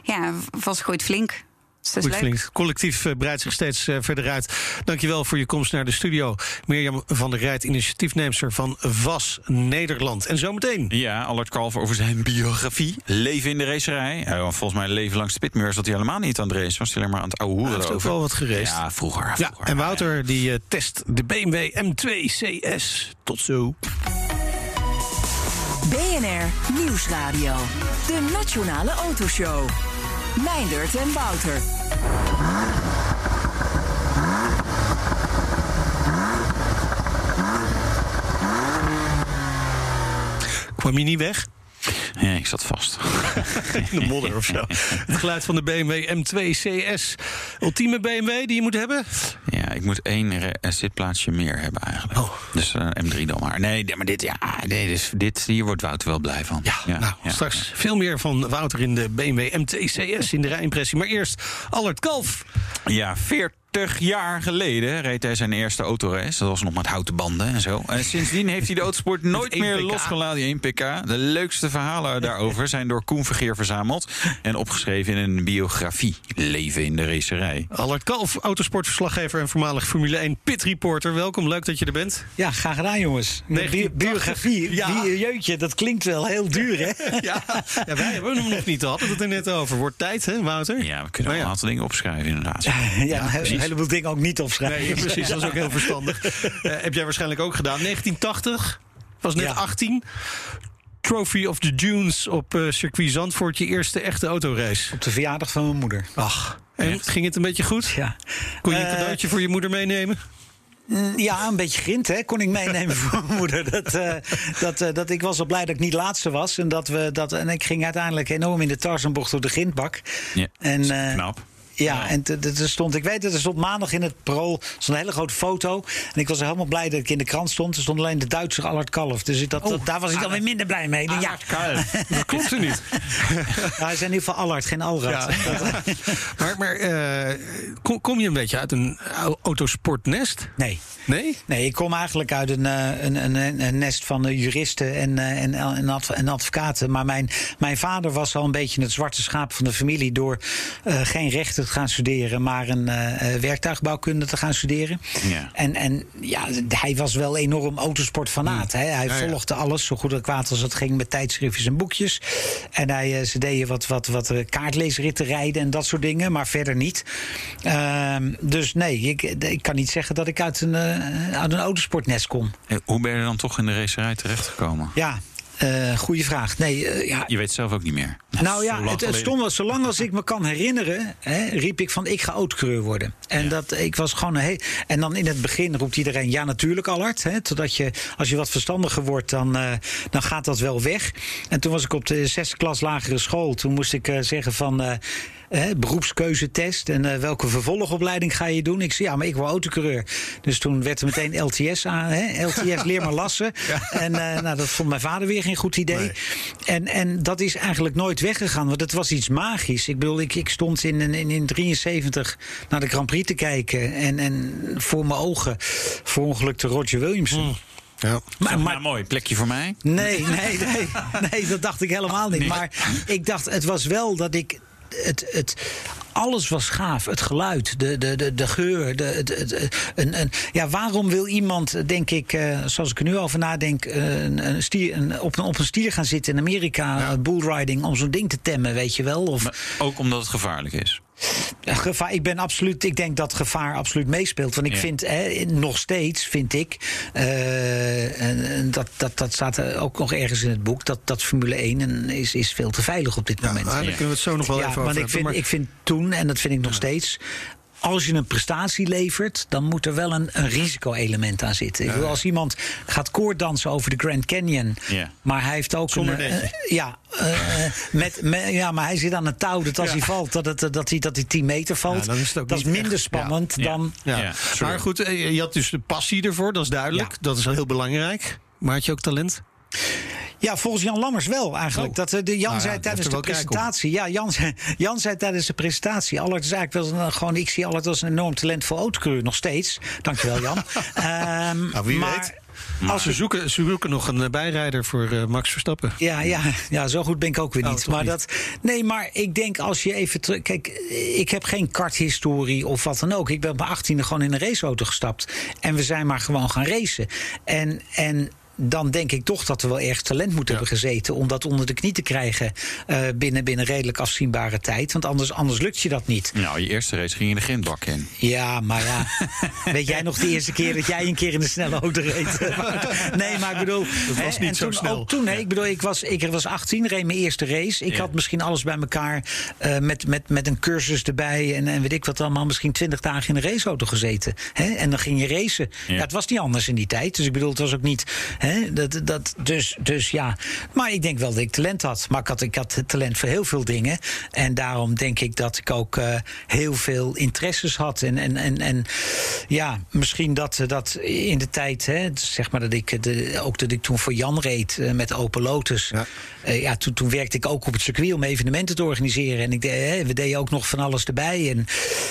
Speaker 9: Ja, vastgooit flink.
Speaker 3: Goed
Speaker 9: leuk.
Speaker 3: flink. Collectief eh, breidt zich steeds eh, verder uit. Dankjewel voor je komst naar de studio. Mirjam van der Rijt, initiatiefneemster van VAS Nederland. En zometeen.
Speaker 4: Ja, Allard Kalver over zijn biografie. Leven in de racerij. Eh, volgens mij leven langs de pitmuur zat hij helemaal niet aan het racen. Was hij alleen maar aan het ouwe
Speaker 3: Hij
Speaker 4: hoeren
Speaker 3: heeft ook wel wat gereest.
Speaker 4: Ja, vroeger.
Speaker 3: Ja,
Speaker 4: vroeger.
Speaker 3: en Wouter die eh, test de BMW M2 CS. Tot zo.
Speaker 8: BNR Nieuwsradio. De Nationale Autoshow. Meindert en Wouter.
Speaker 3: Kwam je niet weg?
Speaker 4: Ja, ik zat vast.
Speaker 3: In de modder of zo. Het geluid van de BMW M2 CS. Ultieme BMW die je moet hebben?
Speaker 4: Ja, ik moet één eh, zitplaatsje meer hebben eigenlijk.
Speaker 3: Oh.
Speaker 4: Dus eh, M3 dan maar. Nee, maar dit, ja, nee, dus, dit, hier wordt Wouter wel blij van.
Speaker 3: Ja, nou, straks veel meer van Wouter in de BMW M2 CS in de rijimpressie. Maar eerst Allard Kalf.
Speaker 4: Ja, 40 jaar geleden reed hij zijn eerste autorace. Dat was nog met houten banden en zo. En sindsdien heeft hij de autosport nooit meer losgelaten. Die 1 pk. De leukste verhalen daarover zijn door Koen Vergeer verzameld. En opgeschreven in een biografie. Leven in de racerij.
Speaker 3: Allard Kalf, autosportverslaggever en voormalig Formule 1 pitreporter. Welkom, leuk dat je er bent.
Speaker 10: Ja, graag gedaan, jongens. Bi-
Speaker 3: 1980.
Speaker 10: biografie.
Speaker 3: Ja.
Speaker 10: Bi- jeutje, dat klinkt wel heel duur, hè?
Speaker 3: Ja, ja wij hebben hem nog niet. We hadden het er net over. Wordt tijd, hè, Wouter?
Speaker 4: Ja, we kunnen wel een aantal dingen opschrijven inderdaad.
Speaker 10: Ja, een heleboel dingen ook niet opschrijven.
Speaker 3: Nee, precies. Dat is ook heel verstandig. Eh, heb jij waarschijnlijk ook gedaan. 1980, was net
Speaker 10: Ja.
Speaker 3: 18. Trophy of the Dunes op eh, circuit Zandvoort. Je eerste echte autorace.
Speaker 10: Op de verjaardag van mijn moeder.
Speaker 3: Ach, en ging het een beetje goed?
Speaker 10: Ja.
Speaker 3: Kon je een
Speaker 10: Eh,
Speaker 3: cadeautje voor je moeder meenemen?
Speaker 10: Mm, Ja, een beetje grind, hè? Kon ik meenemen voor mijn moeder. Dat, eh, dat, eh, dat, ik was wel blij dat ik niet laatste was. En, dat we, dat, en ik ging uiteindelijk enorm in de Tarzanbocht door de grindbak.
Speaker 4: Ja,
Speaker 10: En, eh,
Speaker 4: knap.
Speaker 10: Ja, en er stond, ik weet het, er stond maandag in het parool zo'n hele grote foto. En ik was helemaal blij dat ik in de krant stond. Er stond alleen de Duitser Allard Kalf. Dus ik- dat, dat- daar was ik dan weer minder blij mee. Denk, ja,
Speaker 3: Dat klopt er niet.
Speaker 10: Ja, hij is in ieder geval Allard, geen Alrad.
Speaker 3: Ja. maar maar eh, kom, kom je een beetje uit een au- autosportnest?
Speaker 10: Nee.
Speaker 3: Nee?
Speaker 10: Nee, ik kom eigenlijk uit een, eh, een, een, een nest van eh, juristen en, en, en, adv- en advocaten. Maar mijn, mijn vader was al een beetje het zwarte schaap van de familie... door eh, geen rechten te gaan studeren, maar een eh, eh, werktuigbouwkunde te gaan studeren.
Speaker 4: Ja.
Speaker 10: En, en ja, hij was wel enorm autosportfanaat. Hè? Hij
Speaker 3: Ja,
Speaker 10: volgde alles zo goed en kwaad als het ging met tijdschriftjes en boekjes. En hij, eh, ze deden wat, wat, wat kaartleesritten rijden en dat soort dingen, maar verder niet. Ehm, dus nee, ik, ik kan niet zeggen dat ik uit een, uit een autosportnest kom.
Speaker 4: Hoe ben je dan toch in de racerij terechtgekomen?
Speaker 10: Ja, eh goede vraag. Nee, eh, ja,
Speaker 4: Je weet zelf ook niet meer.
Speaker 10: nou ja, het, het stond wel, zolang als ik me kan herinneren, hè, riep ik van ik ga autocoureur worden. En dat ik was gewoon heel. En dan in het begin roept iedereen ja, natuurlijk, Allard. Hè, totdat je, als je wat verstandiger wordt, dan, eh, dan gaat dat wel weg. En toen was ik op de zesde klas lagere school. Toen moest ik zeggen van. Hè, beroepskeuzetest en eh, welke vervolgopleiding ga je doen? Ik zei ja, maar ik wil autocoureur. Dus toen werd er meteen LTS aan, hè? LTS leer maar lassen. En eh, nou, dat vond mijn vader weer geen goed idee. En, en dat is eigenlijk nooit weggegaan, want het was iets magisch. Ik bedoel, ik, ik stond in, in, in 73 naar de Grand Prix te kijken en, en voor mijn ogen verongelukte Roger Williamson.
Speaker 3: Ja.
Speaker 10: Maar,
Speaker 4: Maar, mooi, plekje voor mij.
Speaker 10: Nee, nee, nee, nee, dat dacht ik helemaal niet. Maar ik dacht, het was wel dat ik. Het, het, alles was gaaf. Het geluid, de, de, de, de geur. De, de, de- een, een, ja, waarom wil iemand, denk ik, eh, zoals ik er nu over nadenk, eh, een, een stier, een, op, een, op een stier gaan zitten in Amerika, ja. bullriding, om zo'n ding te temmen, weet je wel? Of,
Speaker 4: Maar ook omdat het gevaarlijk is.
Speaker 10: Gevaar, ik ben absoluut. Ik denk dat gevaar absoluut meespeelt. Want ik
Speaker 4: Ja.
Speaker 10: vind hè, nog steeds vind ik. eh, en, en dat, dat, dat staat er ook nog ergens in het boek. Dat, dat Formule 1 en is, is veel te veilig op dit
Speaker 3: Ja,
Speaker 10: moment.
Speaker 3: maar daar kunnen we het zo nog wel
Speaker 10: ja,
Speaker 3: even over
Speaker 10: want ik
Speaker 3: hebben.
Speaker 10: vind,
Speaker 3: maar-
Speaker 10: ik vind toen, en dat vind ik nog steeds. Als je een prestatie levert, dan moet er wel een, een risico-element aan zitten. Ik bedoel, als iemand gaat koorddansen over de Grand Canyon,
Speaker 4: Ja.
Speaker 10: maar hij heeft ook
Speaker 3: Zonder
Speaker 10: een. eh, ja, eh, met, met- ja, maar hij zit aan het touw dat als hij valt, dat, het, dat, hij, dat hij 10 meter valt.
Speaker 3: Ja, dan is het ook
Speaker 10: dat is minder
Speaker 3: echt-
Speaker 10: spannend
Speaker 4: Ja.
Speaker 10: dan.
Speaker 3: Ja.
Speaker 4: Ja, sorry.
Speaker 3: maar goed, eh, je had dus de passie ervoor, dat is duidelijk.
Speaker 10: Ja.
Speaker 3: Dat is heel belangrijk. Maar had je ook talent?
Speaker 10: Ja, volgens Jan Lammers wel eigenlijk.
Speaker 3: Oh.
Speaker 10: Dat, eh, de, Jan
Speaker 3: Nou ja,
Speaker 10: zei tijdens de presentatie. Ja, Jan, zei- Jan zei tijdens de presentatie. Allard is eigenlijk wel een, gewoon. Ik zie Allard als een enorm talentvol autocoureur nog steeds. Dankjewel, Jan. Ehm,
Speaker 3: Nou, wie
Speaker 10: maar,
Speaker 3: weet. Als ze zoeken, ze zoeken nog een eh, bijrijder voor eh, Max Verstappen.
Speaker 10: Ja, ja, ja, zo goed ben ik ook weer
Speaker 3: Oh,
Speaker 10: niet. maar
Speaker 3: niet.
Speaker 10: Dat, nee, maar ik denk als je even terug. Kijk, ik heb geen karthistorie of wat dan ook. Ik ben op mijn achttiende gewoon in een raceauto gestapt. En we zijn maar gewoon gaan racen. En. en dan denk ik toch dat we wel erg talent moeten hebben gezeten. om dat onder de knie te krijgen. eh, binnen, binnen redelijk afzienbare tijd. Want anders, anders lukt je dat niet.
Speaker 4: Nou, je eerste race ging je de grindbak in.
Speaker 10: Ja, maar ja. Weet jij nog de eerste keer dat jij een keer in een snelle auto reed? nee, maar ik bedoel.
Speaker 3: Dat was niet
Speaker 10: en
Speaker 3: zo
Speaker 10: toen,
Speaker 3: snel.
Speaker 10: Ook toen, hè, ik bedoel, ik was, ik was 18, reed mijn eerste race. Ik
Speaker 4: Ja.
Speaker 10: had misschien alles bij elkaar eh, met, met, met een cursus erbij. En, en weet ik wat allemaal, misschien 20 dagen in een raceauto gezeten. Hè? En dan ging je racen. Ja.
Speaker 4: Ja.
Speaker 10: het was niet anders in die tijd. Dus ik bedoel, het was ook niet. Hè, dat, dat, dus, dus ja. Maar ik denk wel dat ik talent had. Maar ik had, ik had talent voor heel veel dingen. En daarom denk ik dat ik ook eh, heel veel interesses had. En, en, en, en ja, misschien dat, dat in de tijd, hè, zeg maar dat ik de, ook dat ik toen voor Jan reed eh, met Open Lotus.
Speaker 3: Ja.
Speaker 10: Ja. ja, toen, toen werkte ik ook op het circuit om evenementen te organiseren. En ik, deed, hè, we deden ook nog van alles erbij. En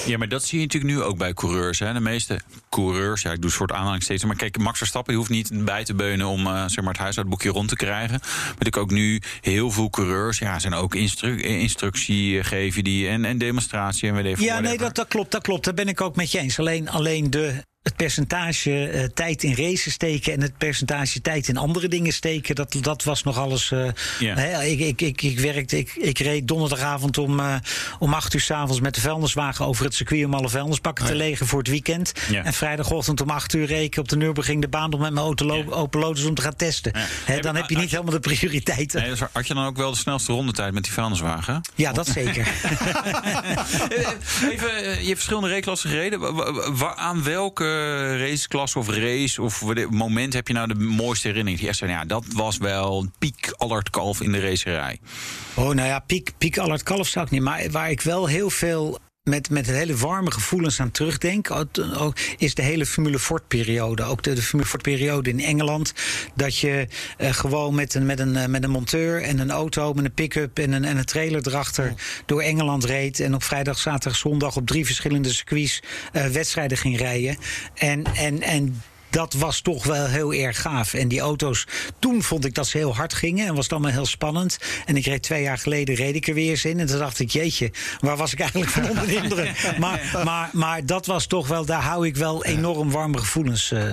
Speaker 4: Ja, maar dat zie je natuurlijk nu ook bij coureurs. Hè. De meeste coureurs, ja, ik doe een soort aanhaling steeds. Maar kijk, Max Verstappen hoeft niet bij te beunen om eh, zeg maar het huishoudboekje rond te krijgen. Maar ik ook nu heel veel coureurs, ja, zijn ook instru instructie eh, geven die en, en demonstratie en weet even
Speaker 10: Ja, nee, dat, dat klopt, dat klopt. Daar ben ik ook met je eens. Alleen, alleen de, het percentage eh, tijd in racen steken en het percentage tijd in andere dingen steken, dat, dat was nog alles. eh, hè, ik, ik, ik, ik werkte, ik, ik reed donderdagavond om, eh, om acht uur s'avonds met de vuilniswagen over het circuit om alle vuilnisbakken te legen voor het weekend.
Speaker 4: Oh.
Speaker 10: En vrijdagochtend om acht uur reed ik op de Nürburgring de baan op met mijn auto
Speaker 4: Ja.
Speaker 10: open lotus om te gaan testen. Hè, dan heb je niet helemaal de prioriteiten.
Speaker 4: Nee, dus had je dan ook wel de snelste rondetijd met die vuilniswagen?
Speaker 10: Ja, dat zeker.
Speaker 4: Even, je hebt verschillende raceklassen gereden. Aan welke raceklasse of race of moment heb je nou de mooiste herinnering? Die echt zei, ja, dat was wel piek Allard Kalf in de racerij.
Speaker 10: Oh, nou ja, piek, piek Allard Kalf zou ik niet. Maar waar ik wel heel veel met, met hele warme gevoelens aan terugdenk... ook- is de hele Formule Ford-periode. Ook de, de Formule Ford-periode in Engeland. Dat je eh, gewoon met een, met, een, eh, met een monteur en een auto... met een pick-up en een, en een trailer erachter door Engeland reed... en op vrijdag, zaterdag, zondag op drie verschillende circuits... eh, wedstrijden ging rijden. En, en, en dat was toch wel heel erg gaaf. En die auto's, toen vond ik dat ze heel hard gingen en was het allemaal heel spannend. En ik reed twee jaar geleden, reed ik er weer eens in. En toen dacht ik, jeetje, waar was ik eigenlijk van onder de indruk? Maar, maar, maar dat was toch wel, daar hou ik wel enorm warme gevoelens. eh.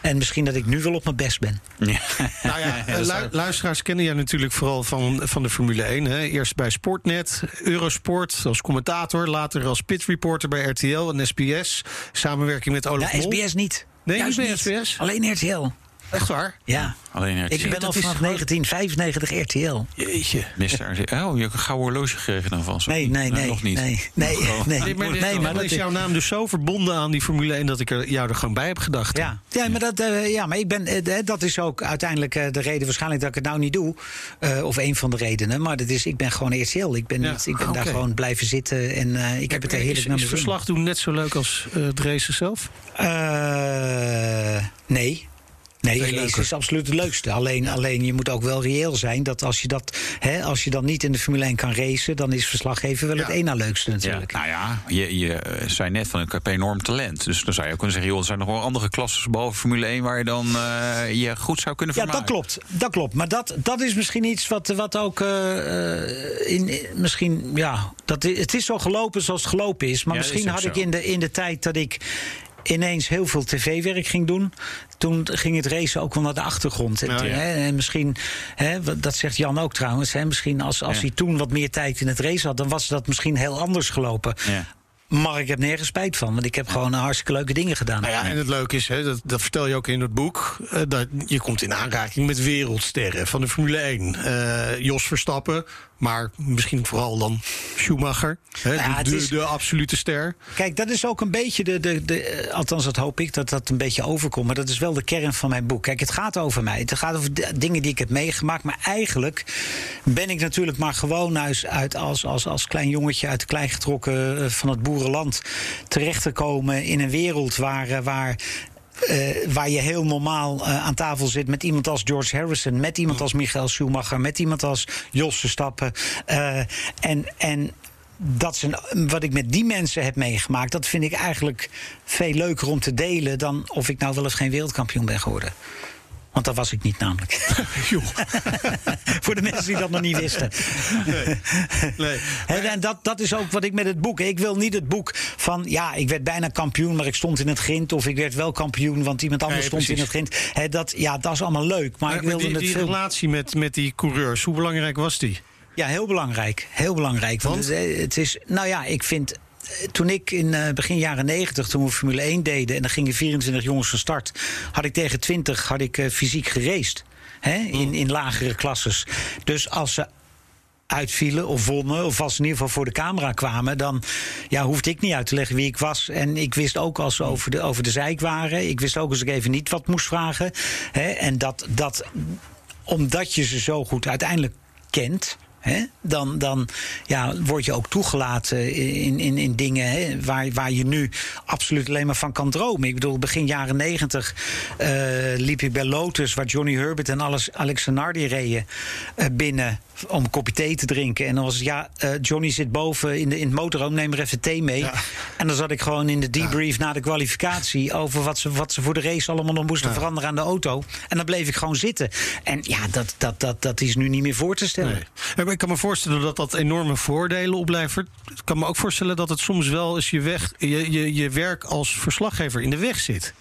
Speaker 10: en misschien dat ik nu wel op mijn best ben.
Speaker 4: Ja.
Speaker 3: Nou ja, lu- luisteraars kennen jij natuurlijk vooral van, van de Formule 1. Hè? Eerst bij Sportnet, Eurosport als commentator. Later als pitreporter bij RTL en SBS. Samenwerking met Olaf
Speaker 10: Ja,
Speaker 3: Mol.
Speaker 10: SBS niet.
Speaker 3: Nee,
Speaker 10: Juist
Speaker 3: niet bij SBS?
Speaker 10: Alleen RTL.
Speaker 3: Echt waar?
Speaker 10: Ja.
Speaker 4: Alleen RTL.
Speaker 10: Ik ben al vanaf
Speaker 3: gewoon-
Speaker 10: 1995 RTL.
Speaker 3: Jeetje.
Speaker 4: Mister RTL. Oh, je hebt een gouden horloge gekregen dan van ze.
Speaker 10: Nee, nee, nee.
Speaker 4: nog niet.
Speaker 10: Nee, nee, nee.
Speaker 3: Nee, maar,
Speaker 10: nee, maar
Speaker 3: dan
Speaker 10: dat
Speaker 3: is jouw naam dus zo verbonden aan die Formule 1 dat ik er, jou er gewoon bij heb gedacht.
Speaker 10: Ja, ja, maar, dat, eh, ja, maar ik ben, eh, dat is ook uiteindelijk eh, de reden waarschijnlijk dat ik het nou niet doe. Eh, of een van de redenen. Maar dat is, ik ben gewoon RTL. Ik ben,
Speaker 3: Ja.
Speaker 10: niet, ik ben daar gewoon blijven zitten. En eh, ik heb het er heerlijk naar
Speaker 3: is verslag doen net zo leuk als eh het racen zelf?
Speaker 10: Eh, nee. Nee,
Speaker 3: Veel
Speaker 10: race
Speaker 3: leuker.
Speaker 10: is absoluut het leukste. Alleen, alleen je moet ook wel reëel zijn dat als je, dat, hè, als je dan niet in de Formule 1 kan racen, dan is verslaggeven wel het
Speaker 3: Ja.
Speaker 10: na leukste
Speaker 4: Ja,
Speaker 10: natuurlijk.
Speaker 4: nou ja, je, je eh, zei net van ik heb enorm talent. Dus dan zou je ook kunnen zeggen, joh, er zijn nog wel andere klassen boven Formule 1 waar je dan eh, je goed zou kunnen
Speaker 10: Ja,
Speaker 4: vermaken.
Speaker 10: dat klopt. Dat klopt. Maar dat, dat is misschien iets wat, wat ook eh, in, in- misschien, ja, dat, het is zo gelopen zoals het gelopen is. Maar
Speaker 4: Ja,
Speaker 10: misschien had ik in de, in de tijd dat ik ineens heel veel tv-werk ging doen. Toen ging het racen ook wel naar de achtergrond. En,
Speaker 3: Nou ja.
Speaker 10: hè, en misschien, hè, dat zegt Jan ook trouwens, hè, misschien als, als
Speaker 4: Ja.
Speaker 10: hij toen wat meer tijd in het race had, dan was dat misschien heel anders gelopen. Maar ik heb nergens spijt van, want ik heb gewoon hartstikke leuke dingen gedaan.
Speaker 3: Nou ja, en het leuke is, hè, dat, dat vertel je ook in het boek... eh, dat je komt in aanraking met wereldsterren van de Formule 1. Eh, Jos Verstappen, maar misschien vooral dan Schumacher. Hè,
Speaker 10: Ja,
Speaker 3: de,
Speaker 10: het
Speaker 3: de,
Speaker 10: is-
Speaker 3: de absolute ster.
Speaker 10: Kijk, dat is ook een beetje de, de, de. eh, Althans, dat hoop ik dat dat een beetje overkomt. Maar dat is wel de kern van mijn boek. Kijk, het gaat over mij. Het gaat over dingen die ik heb meegemaakt. Maar eigenlijk ben ik natuurlijk maar gewoon uit, uit als, als, als klein jongetje uit de klei getrokken van het boerenland. terecht te komen in een wereld waar. eh, waar eh, waar je heel normaal eh, aan tafel zit met iemand als George Harrison, met iemand als Michael Schumacher, met iemand als Jos Verstappen. Eh, en, en dat wat ik met die mensen heb meegemaakt, dat vind ik eigenlijk veel leuker om te delen dan of ik nou wel eens geen wereldkampioen ben geworden. Want dat was ik niet namelijk. Voor de mensen die dat nog niet wisten.
Speaker 3: Nee.
Speaker 10: Hè, en dat, dat is ook wat ik met het boek. Ik wil niet het boek van ja, ik werd bijna kampioen, maar ik stond in het grind. Of ik werd wel kampioen, want iemand anders
Speaker 3: Nee,
Speaker 10: stond in het grind. Dat, ja, dat is allemaal leuk. Maar ik
Speaker 3: Maar
Speaker 10: wilde
Speaker 3: die, die
Speaker 10: veel.
Speaker 3: relatie met, met die coureurs, hoe belangrijk was die?
Speaker 10: Ja, heel belangrijk. Heel belangrijk. Want,
Speaker 3: Want?
Speaker 10: Het, het is, nou ja, ik vind. Toen ik in eh, begin jaren 90, toen we Formule 1 deden en dan gingen 24 jongens van start, had ik tegen 20 had ik, eh, fysiek geraced. Hè, in, in lagere klasses. Dus als ze uitvielen of wonnen, of als in ieder geval voor de camera kwamen, dan ja, hoefde ik niet uit te leggen wie ik was. En ik wist ook als ze over de, over de zeik waren, ik wist ook als ik even niet wat moest vragen. Hè, en dat, dat, omdat je ze zo goed uiteindelijk kent. Dan dan ja, word je ook toegelaten in, in, in dingen waar, waar je nu absoluut alleen maar van kan dromen. Ik bedoel, begin jaren negentig eh, liep ik bij Lotus, waar Johnny Herbert en alles, Alex Zanardi reden, eh, binnen om een kopje thee te drinken. En dan was het, ja, eh, Johnny zit boven in, de, in het motorhome, neem er even thee mee. En dan zat ik gewoon in de debrief na de kwalificatie over wat ze, wat ze voor de race allemaal nog moesten veranderen aan de auto. En dan bleef ik gewoon zitten. En ja, dat, dat, dat, dat is nu niet meer voor te stellen.
Speaker 3: Nee. Ik kan me voorstellen dat dat enorme voordelen oplevert. Ik kan me ook voorstellen dat het soms wel eens je, weg, je, je, je werk als verslaggever in de weg zit.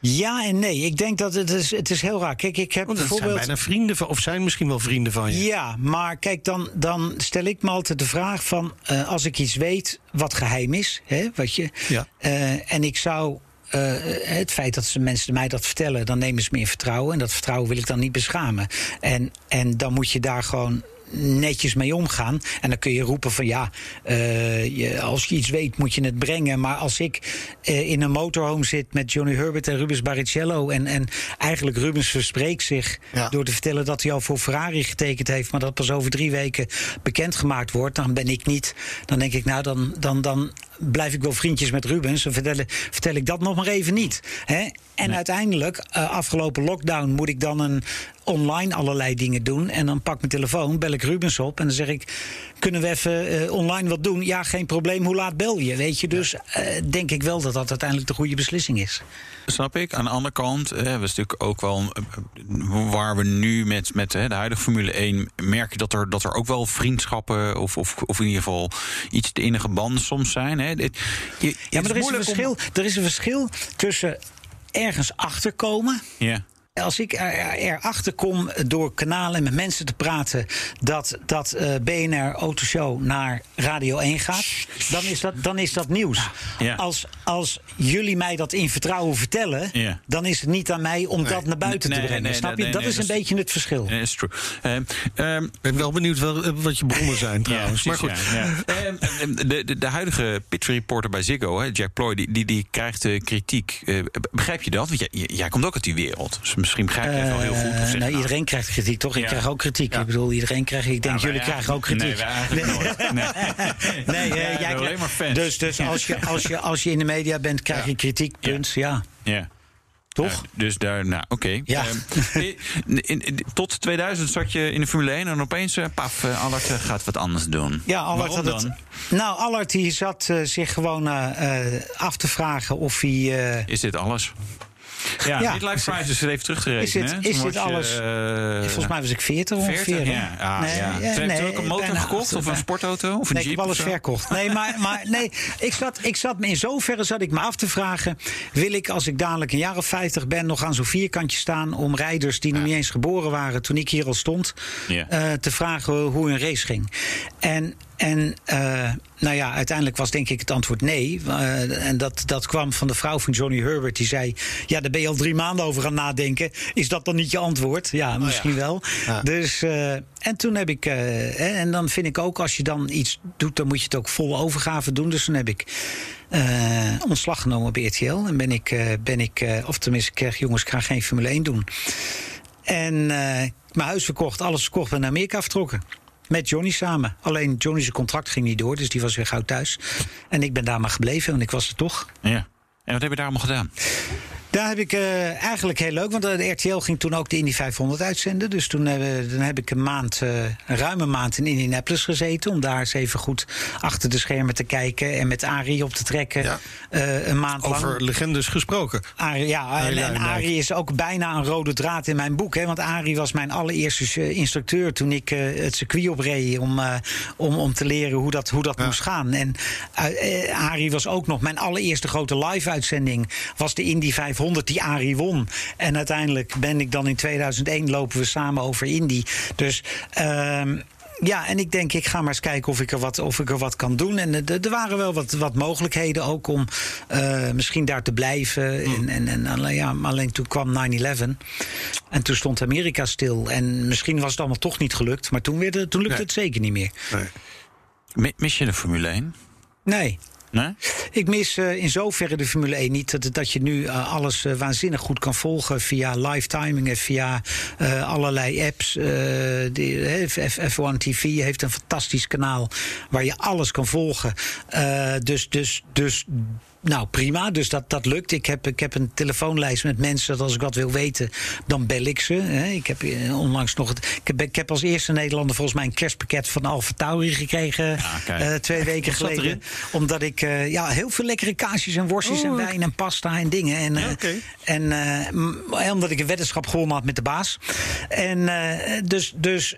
Speaker 10: Ja en nee. Ik denk dat het is, het is heel raar. Kijk, ik heb
Speaker 3: het zijn
Speaker 10: bijvoorbeeld.
Speaker 3: bijna vrienden van, of zijn misschien wel vrienden van je.
Speaker 10: Ja, maar kijk, dan, dan stel ik me altijd de vraag van... eh, als ik iets weet wat geheim is, hè, wat je,
Speaker 3: Ja.
Speaker 10: eh, en ik zou... eh, het feit dat ze mensen mij dat vertellen, dan nemen ze meer vertrouwen. En dat vertrouwen wil ik dan niet beschamen. En, en dan moet je daar gewoon netjes mee omgaan. En dan kun je roepen van ja, eh, je, als je iets weet moet je het brengen. Maar als ik eh, in een motorhome zit met Johnny Herbert en Rubens Barrichello... en, en eigenlijk Rubens verspreekt zich
Speaker 3: Ja.
Speaker 10: door te vertellen dat hij al voor Ferrari getekend heeft... maar dat pas over drie weken bekendgemaakt wordt... dan ben ik niet, dan denk ik nou, dan, dan, dan blijf ik wel vriendjes met Rubens... en vertel, vertel ik dat nog maar even niet. Hè? En uiteindelijk, eh, afgelopen lockdown, moet ik dan een online allerlei dingen doen. En dan pak ik mijn telefoon, bel ik Rubens op en dan zeg ik: Kunnen we even eh, online wat doen? Ja, geen probleem. Hoe laat bel je? Weet je, dus eh, denk ik wel dat dat uiteindelijk de goede beslissing is.
Speaker 4: Snap ik. Aan de andere kant, eh, was natuurlijk ook wel waar we nu met, met de huidige Formule 1 merken dat er, dat er ook wel vriendschappen of, of, of in ieder geval iets te innige banden soms zijn. Hè. Je-
Speaker 10: Ja, maar er is, een
Speaker 4: om-
Speaker 10: verschil, er is een verschil tussen ergens achterkomen.
Speaker 4: Ja.
Speaker 10: Als ik er- erachter kom door kanalen met mensen te praten dat, dat eh, BNR Autoshow naar Radio 1 gaat, dan is dat, dan is dat nieuws.
Speaker 4: Ja.
Speaker 10: Als, als jullie mij dat in vertrouwen vertellen,
Speaker 4: Ja.
Speaker 10: dan is het niet aan mij om dat naar buiten
Speaker 4: Nee,
Speaker 10: te brengen.
Speaker 4: nee,
Speaker 10: Snap
Speaker 4: nee,
Speaker 10: je?
Speaker 4: nee,
Speaker 10: dat
Speaker 4: nee,
Speaker 10: is een beetje het verschil.
Speaker 4: Nee, dat is true. Ehm, ehm,
Speaker 3: Ik ben wel benieuwd wel, eh, wat je bronnen zijn trouwens.
Speaker 4: Ja,
Speaker 3: maar goed.
Speaker 4: precies, ja, ja. Ehm, de, de, de huidige pitch reporter bij Ziggo, hè, Jack Ploy, die, die, die krijgt eh, kritiek. Begrijp je dat? Want jij, jij komt ook uit die wereld. Dus misschien begrijp je het wel heel goed. Of
Speaker 10: Eh,
Speaker 4: je,
Speaker 10: nou,
Speaker 4: nou,
Speaker 10: iedereen krijgt kritiek, toch? Ik
Speaker 4: Ja.
Speaker 10: krijg ook kritiek. Ik bedoel, iedereen krijgt. Ik denk,
Speaker 4: maar
Speaker 10: jullie krijgen ook kritiek.
Speaker 4: Nee, nooit. Nee.
Speaker 10: Nee, eh, jij
Speaker 4: alleen
Speaker 10: krijgt-
Speaker 4: maar fans.
Speaker 10: Dus, dus als, je, als, je, als je in de media bent, krijg je kritiek. Punt. Ja.
Speaker 4: Ja.
Speaker 10: Toch?
Speaker 4: Dus daar, nou, oké.
Speaker 10: Ja.
Speaker 4: Ehm, in- in- in- tot 2000 zat je in de Formule 1 en opeens, eh, paf, Allard gaat wat anders doen.
Speaker 10: Ja, Allard had het. Nou, Allard die zat zich gewoon af te vragen of hij.
Speaker 4: Is dit alles? Ja,
Speaker 10: Ja.
Speaker 4: Midlife Crisis is er even terug te
Speaker 10: Is dit- is dit
Speaker 4: je,
Speaker 10: alles?
Speaker 4: eh,
Speaker 10: volgens mij was ik 40 ongeveer.
Speaker 4: 40,
Speaker 10: hè?
Speaker 4: ja. Ah,
Speaker 10: Nee,
Speaker 4: ja.
Speaker 10: nee,
Speaker 4: ook een motor gekocht
Speaker 10: achter-
Speaker 4: of een sportauto of een
Speaker 10: nee,
Speaker 4: jeep
Speaker 10: ik heb alles verkocht. Nee, maar, maar nee, ik zat, ik zat me in zoverre zat ik me af te vragen: wil ik als ik dadelijk een jaar of 50 ben nog aan zo'n vierkantje staan om rijders die nog niet eens geboren waren toen ik hier al stond, eh, te vragen hoe een race ging? En en eh, nou ja, uiteindelijk was denk ik het antwoord nee. Eh, en dat, dat kwam van de vrouw van Johnny Herbert. Die zei: Ja, daar ben je al drie maanden over gaan nadenken. Is dat dan niet je antwoord? Ja, misschien wel.
Speaker 3: Ja.
Speaker 10: Dus, eh, en toen heb ik. en dan vind ik ook, als je dan iets doet, dan moet je het ook vol overgave doen. Dus toen heb ik. ontslag genomen bij RTL. En ben ik, ben ik of tenminste, ik kreeg jongens, ik ga geen Formule 1 doen. En mijn huis verkocht, alles verkocht, ben naar Amerika vertrokken. Met Johnny samen. Alleen Johnny's contract ging niet door, dus die was weer gauw thuis. En ik ben daar maar gebleven, want ik was er toch.
Speaker 4: Ja. En wat heb je daar allemaal gedaan?
Speaker 10: Daar heb ik eh, eigenlijk heel leuk, want de RTL ging toen ook de Indy 500 uitzenden. Dus toen, eh, dan heb ik een maand, eh, een ruime maand in Indianapolis gezeten. Om daar eens even goed achter de schermen te kijken. En met Arie op te trekken.
Speaker 3: Ja.
Speaker 10: een maand lang.
Speaker 3: Over legendes gesproken.
Speaker 10: Arie, ja, en, en. Arie is ook bijna een rode draad in mijn boek. Hè, want Arie was mijn allereerste instructeur toen ik het circuit opreed. Om, om, om te leren hoe dat, hoe dat moest gaan. En Arie was ook nog mijn allereerste grote live-uitzending. Was de Indy 500 die Arie won. En uiteindelijk ben ik dan in 2001 lopen we samen over Indy. Dus. ehm, ja, en ik denk, ik ga maar eens kijken of ik er wat, of ik er wat kan doen. En eh, er er waren wel wat, wat mogelijkheden ook om eh, misschien daar te blijven. En, en, en alleen, ja, maar alleen toen kwam 9-11. En toen stond Amerika stil. En misschien was het allemaal toch niet gelukt. Maar toen, weer de- toen lukte
Speaker 3: Nee.
Speaker 10: het zeker niet meer.
Speaker 3: Nee.
Speaker 4: Mi- Mis je de Formule 1?
Speaker 10: Nee.
Speaker 4: Nee?
Speaker 10: Ik mis eh, in zoverre de Formule 1 niet dat, dat je nu eh, alles eh, waanzinnig goed kan volgen via live timing en via allerlei apps. Die, hè, F- F1 TV heeft een fantastisch kanaal waar je alles kan volgen. Dus, dus, dus. Nou, prima. Dus dat, dat lukt. Ik heb, ik heb een telefoonlijst met mensen dat als ik wat wil weten, dan bel ik ze. Hè. Ik heb eh, onlangs nog het. Ik heb, ik heb als eerste Nederlander volgens mij een kerstpakket van Alfa Tauri gekregen.
Speaker 4: kijk.
Speaker 10: eh, twee weken geleden. Omdat ik ja, ja, heel veel lekkere kaasjes en worstjes en wijn en pasta en dingen. En, eh, en eh, omdat ik een weddenschap gewonnen had met de baas. En eh, dus. dus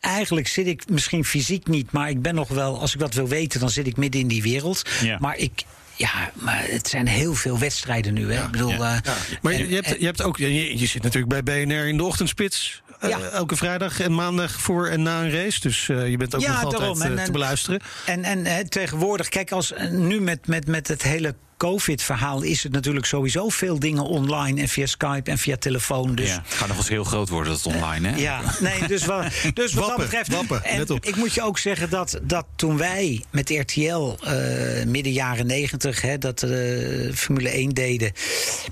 Speaker 10: Eigenlijk zit ik misschien fysiek niet, maar ik ben nog wel, als ik wat wil weten, dan zit ik midden in die wereld.
Speaker 4: Ja.
Speaker 10: Maar ik, ja, maar het zijn heel veel wedstrijden nu. Hè? ik bedoel,
Speaker 4: ja.
Speaker 10: eh,
Speaker 3: Maar
Speaker 10: en-
Speaker 3: je, hebt, je hebt ook, je, je zit natuurlijk bij BNR in de ochtendspits. eh,
Speaker 10: Ja.
Speaker 3: elke vrijdag en maandag voor en na een race. Dus eh, je bent ook
Speaker 10: Ja,
Speaker 3: nog altijd
Speaker 10: daarom. En-
Speaker 3: te
Speaker 10: en-
Speaker 3: beluisteren.
Speaker 10: En, en hè, tegenwoordig, kijk, als nu met, met, met het hele COVID-verhaal is het natuurlijk sowieso veel dingen online en via Skype en via telefoon. Dus
Speaker 4: Ja. Het gaat nog eens heel groot worden, dat online, hè?
Speaker 10: Ja, nee, dus, wat, dus wat dat betreft.
Speaker 3: wappen,
Speaker 10: en
Speaker 3: let op.
Speaker 10: ik moet je ook zeggen dat, dat toen wij met RTL eh, midden jaren negentig dat eh, Formule 1 deden.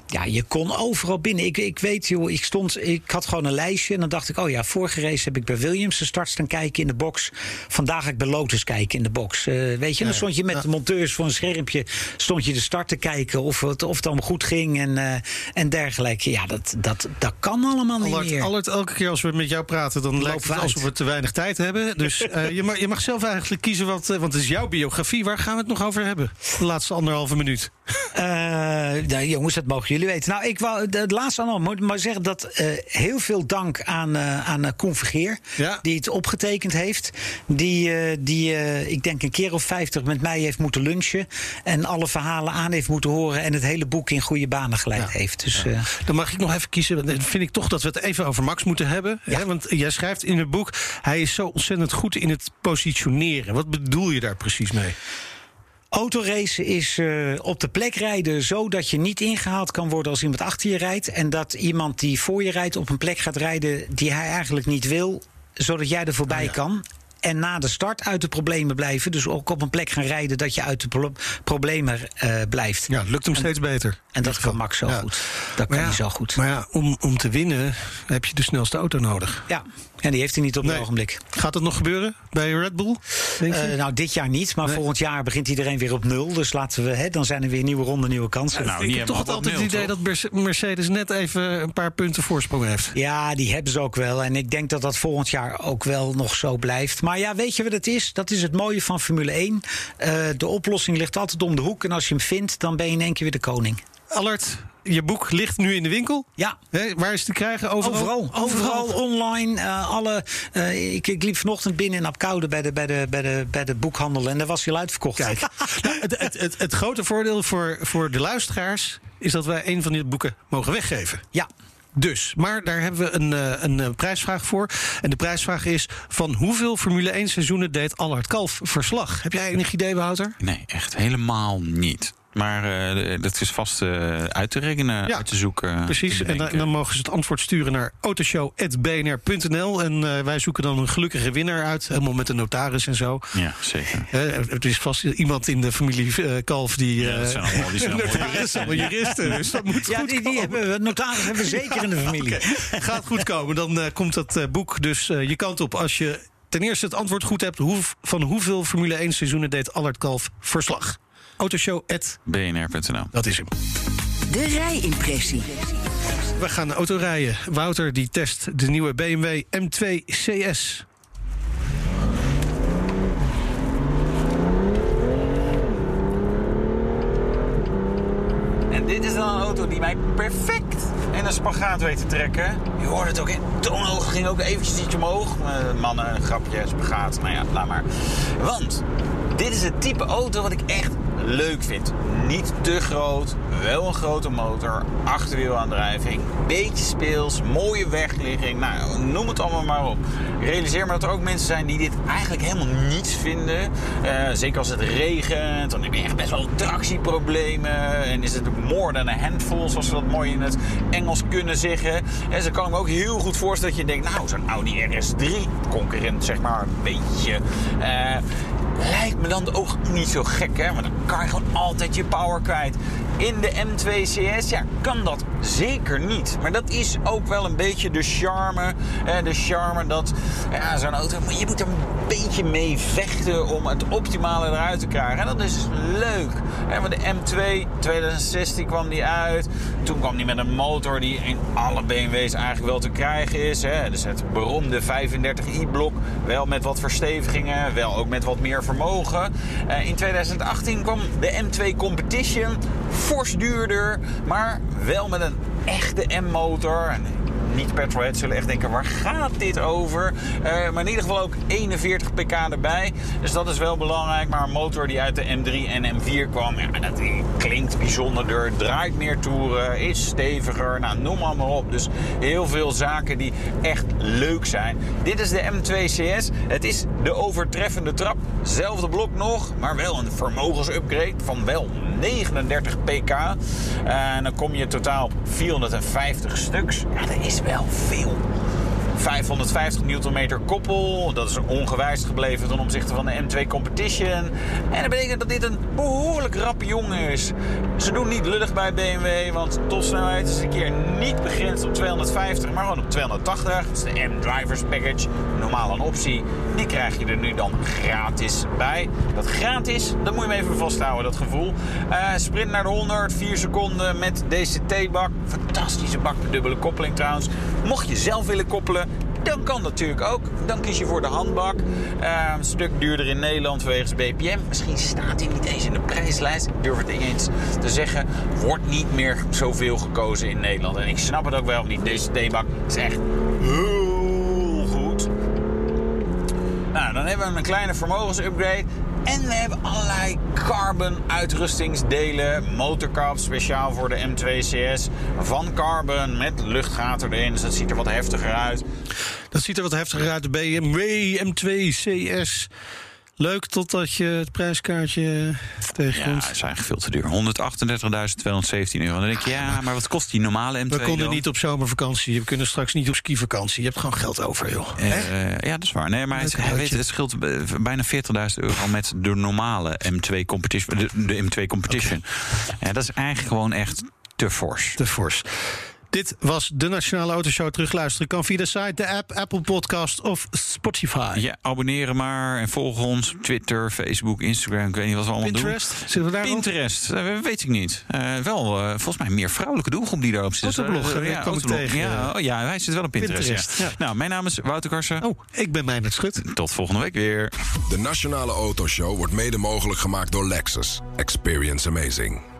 Speaker 10: Ja, je kon overal binnen. Ik, ik weet, joh, ik stond, ik had gewoon een lijstje en dan dacht ik, oh ja, vorige race heb ik bij Williams de start staan kijken in de box. Vandaag ga ik bij Lotus kijken in de box. Eh, weet je, dan stond je met de monteurs voor een schermpje, stond je de start te kijken of het, of het allemaal goed ging en, eh, en dergelijke. Ja, dat, dat, dat kan allemaal niet meer.
Speaker 3: Allard, elke keer als we met jou praten, dan lijkt het alsof we te weinig tijd hebben. Dus eh, je, mag, je mag zelf eigenlijk kiezen, wat, eh, want het is jouw biografie. Waar gaan we het nog over hebben? De laatste anderhalve minuut.
Speaker 10: Nou, jongens, dat mogen jullie weten. Nou, ik wou het laatste allemaal moet maar zeggen dat heel veel dank aan, aan Koen Vergeer,
Speaker 3: Ja.
Speaker 10: die het opgetekend heeft. Die, die ik denk een keer of vijftig met mij heeft moeten lunchen. En alle verhalen aan heeft moeten horen. En het hele boek in goede banen geleid
Speaker 3: Ja.
Speaker 10: heeft. Dus eh,
Speaker 3: Dan mag ik nog even kiezen. Dan vind ik toch dat we het even over Max moeten hebben. Hè? Want jij schrijft in het boek... hij is zo ontzettend goed in het positioneren. Wat bedoel je daar precies mee?
Speaker 10: Autoracen is eh, op de plek rijden zodat je niet ingehaald kan worden als iemand achter je rijdt. En dat iemand die voor je rijdt op een plek gaat rijden die hij eigenlijk niet wil, zodat jij er voorbij kan. En na de start uit de problemen blijven. Dus ook op een plek gaan rijden dat je uit de pro- problemen eh, blijft.
Speaker 3: Ja, lukt hem steeds beter.
Speaker 10: En dat kan Max zo
Speaker 3: Ja.
Speaker 10: goed. Dat kan hij zo goed.
Speaker 3: Maar ja, om, om te winnen heb je de snelste auto nodig.
Speaker 10: Ja, En die heeft hij niet op het
Speaker 3: Nee.
Speaker 10: ogenblik.
Speaker 3: Gaat het nog gebeuren bij Red Bull? Denk je?
Speaker 10: Eh, nou, dit jaar niet, maar
Speaker 3: Nee.
Speaker 10: volgend jaar begint iedereen weer op nul. Dus laten we, hè, dan zijn er weer nieuwe ronden, nieuwe kansen.
Speaker 11: Nou,
Speaker 3: ik heb toch altijd het idee dat Merce- Mercedes net even een paar punten voorsprong heeft.
Speaker 10: Ja, die hebben ze ook wel. En ik denk dat dat volgend jaar ook wel nog zo blijft. Maar ja, weet je wat het is? Dat is het mooie van Formule 1. Eh, de oplossing ligt altijd om de hoek. En als je hem vindt, dan ben je in één keer weer de koning.
Speaker 3: Allard, je boek ligt nu in de winkel.
Speaker 10: Ja.
Speaker 3: Waar is het te krijgen? Overal?
Speaker 10: Overal, overal online. eh, alle, eh, ik, ik liep vanochtend binnen in Apkoude bij de, bij, de, bij, de, bij de boekhandel. En daar was hij al uitverkocht.
Speaker 3: Kijk, nou, het, het, het, het grote voordeel voor, voor de luisteraars is dat wij een van die boeken mogen weggeven.
Speaker 10: Ja.
Speaker 3: Dus, maar daar hebben we een, eh, een eh, prijsvraag voor. En de prijsvraag is: van hoeveel Formule 1 seizoenen deed Allard Kalf verslag? Heb jij enig idee, Wouter?
Speaker 11: Nee, echt helemaal niet. Maar eh, dat is vast eh, uit te rekenen,
Speaker 3: Ja,
Speaker 11: uit te zoeken.
Speaker 3: Precies,
Speaker 11: te
Speaker 3: en dan, mogen ze het antwoord sturen naar autoshow.bnr.nl. En eh, wij zoeken dan een gelukkige winnaar uit, helemaal met de notaris en zo.
Speaker 11: Ja, zeker.
Speaker 3: Eh, het is vast iemand in de familie eh, Kalf die.
Speaker 11: Ja, dat
Speaker 3: eh,
Speaker 11: zijn allemaal- die zijn allemaal juristen.
Speaker 3: allemaal juristen. Dus dat moet
Speaker 10: Ja,
Speaker 3: goed
Speaker 10: die, die
Speaker 3: komen.
Speaker 10: hebben we, notaris hebben we zeker in de familie.
Speaker 3: Gaat goed komen. Dan eh, komt dat eh, boek dus eh, je kant op als je ten eerste het antwoord goed hebt. Hoe, van hoeveel Formule 1 seizoenen deed Allard Kalf verslag? Autoshow. at-
Speaker 11: BNR.nl.
Speaker 3: Dat is hem.
Speaker 2: De rijimpressie.
Speaker 3: We gaan auto rijden. Wouter die test de nieuwe BMW M2 CS.
Speaker 4: En dit is dan een auto die mij perfect in een spagaat weet te trekken. Je hoorde het ook in toonhoog, ging ook eventjes iets omhoog. Eh, mannen, een grapje, spagaat, nou ja, laat maar. Want dit is het type auto wat ik echt leuk vind. Niet te groot, wel een grote motor, achterwielaandrijving, beetje speels, mooie wegligging. Nou, noem het allemaal maar op. Realiseer me dat er ook mensen zijn die dit eigenlijk helemaal niets vinden. Eh, zeker als het regent, dan heb je echt best wel tractieproblemen. En is het more than a handful, zoals ze dat mooi in het Engels kunnen zeggen. En ze kan me ook heel goed voorstellen dat je denkt, nou, zo'n Audi RS3, concurrent zeg maar, een beetje. eh, lijkt me dan ook niet zo gek, hè? Want dan kan je gewoon altijd je power kwijt. In de M2 CS, ja, kan dat zeker niet. Maar dat is ook wel een beetje de charme. Hè? De charme dat, ja, zo'n auto, je moet er een beetje mee vechten om het optimale eruit te krijgen. En dat is leuk. Hè? Want de M2, 2016 kwam die uit. Toen kwam die met een motor die in alle BMW's eigenlijk wel te krijgen is. Dus het beroemde 35i-blok. Wel met wat verstevigingen, wel ook met wat meer vermogen. Eh, in 2018 kwam de M2 Competition. Fors duurder, maar wel met een echte M-motor. Niet petrolheads zullen echt denken, waar gaat dit over? Eh, maar in ieder geval ook 41 pk erbij. Dus dat is wel belangrijk. Maar een motor die uit de M3 en M4 kwam, ja, dat klinkt bijzonderder. Draait meer toeren, is steviger. Nou, noem maar, maar op. Dus heel veel zaken die echt leuk zijn. Dit is de M2 CS. Het is de overtreffende trap. Zelfde blok nog, maar wel een vermogensupgrade van wel 39 pk. En dan kom je totaal op 450 stuks. Ja, dat is wel veel. 550 Nm koppel. Dat is ongewijzigd gebleven ten opzichte van de M2 Competition. En dat betekent dat dit een behoorlijk rappe jongen is. Ze doen niet lullig bij BMW, want topsnelheid is een keer niet begrensd op 250, maar gewoon op 280. Dat is de M-Drivers Package. Normaal een optie. Die krijg je er nu dan gratis bij. Dat gratis, dat moet je hem even vasthouden, dat gevoel. Eh, sprint naar de 100, 4 seconden met DCT-bak. Fantastische bak met dubbele koppeling trouwens. Mocht je zelf willen koppelen, dan kan dat natuurlijk ook. Dan kies je voor de handbak. Een stuk duurder in Nederland wegens BPM. Misschien staat hij niet eens in de prijslijst. Ik durf het niet eens te zeggen. Wordt niet meer zoveel gekozen in Nederland. En ik snap het ook wel, want die DCT-bak is echt heel goed. Nou, dan hebben we een kleine vermogensupgrade. En we hebben allerlei carbon uitrustingsdelen. Motorkap speciaal voor de M2 CS. Van carbon met luchtgaten erin. Dus dat ziet er wat heftiger uit.
Speaker 3: Dat ziet er wat heftiger uit. De BMW M2 CS. Leuk totdat je het prijskaartje
Speaker 11: Ja,
Speaker 3: tegenkomt.
Speaker 11: dat is eigenlijk veel te duur. 138.217 euro. Dan denk je, ja, maar wat kost die normale M2
Speaker 3: We konden
Speaker 11: dan?
Speaker 3: niet op zomervakantie. We kunnen straks niet op skivakantie. Je hebt gewoon geld over, joh.
Speaker 11: Eh, ja, dat is waar. Nee, maar het, hij weet, het scheelt eh, bijna 40.000 euro met de normale M2 competition. De, de M2 competition. Ja, dat is eigenlijk gewoon echt te fors.
Speaker 3: Te fors. Dit was de Nationale Autoshow. Terugluisteren kan via de site, de app, Apple Podcast of Spotify.
Speaker 4: Ja, abonneren maar en volg ons op Twitter, Facebook, Instagram. Ik weet niet wat we allemaal
Speaker 3: Pinterest,
Speaker 4: doen.
Speaker 3: zitten we daar
Speaker 4: Pinterest, uh, weet ik niet. Uh, wel, uh, volgens mij meer vrouwelijke doelgroep die daarop zit.
Speaker 3: Autoblog, uh, ja,
Speaker 4: tegen. Ja, oh, ja, hij zit wel op Pinterest. Pinterest ja. Ja. Nou, mijn naam is Wouter Karsen.
Speaker 3: Oh, ik ben Meijnerd Schut.
Speaker 4: Tot volgende week weer.
Speaker 1: De Nationale Autoshow wordt mede mogelijk gemaakt door Lexus. Experience amazing.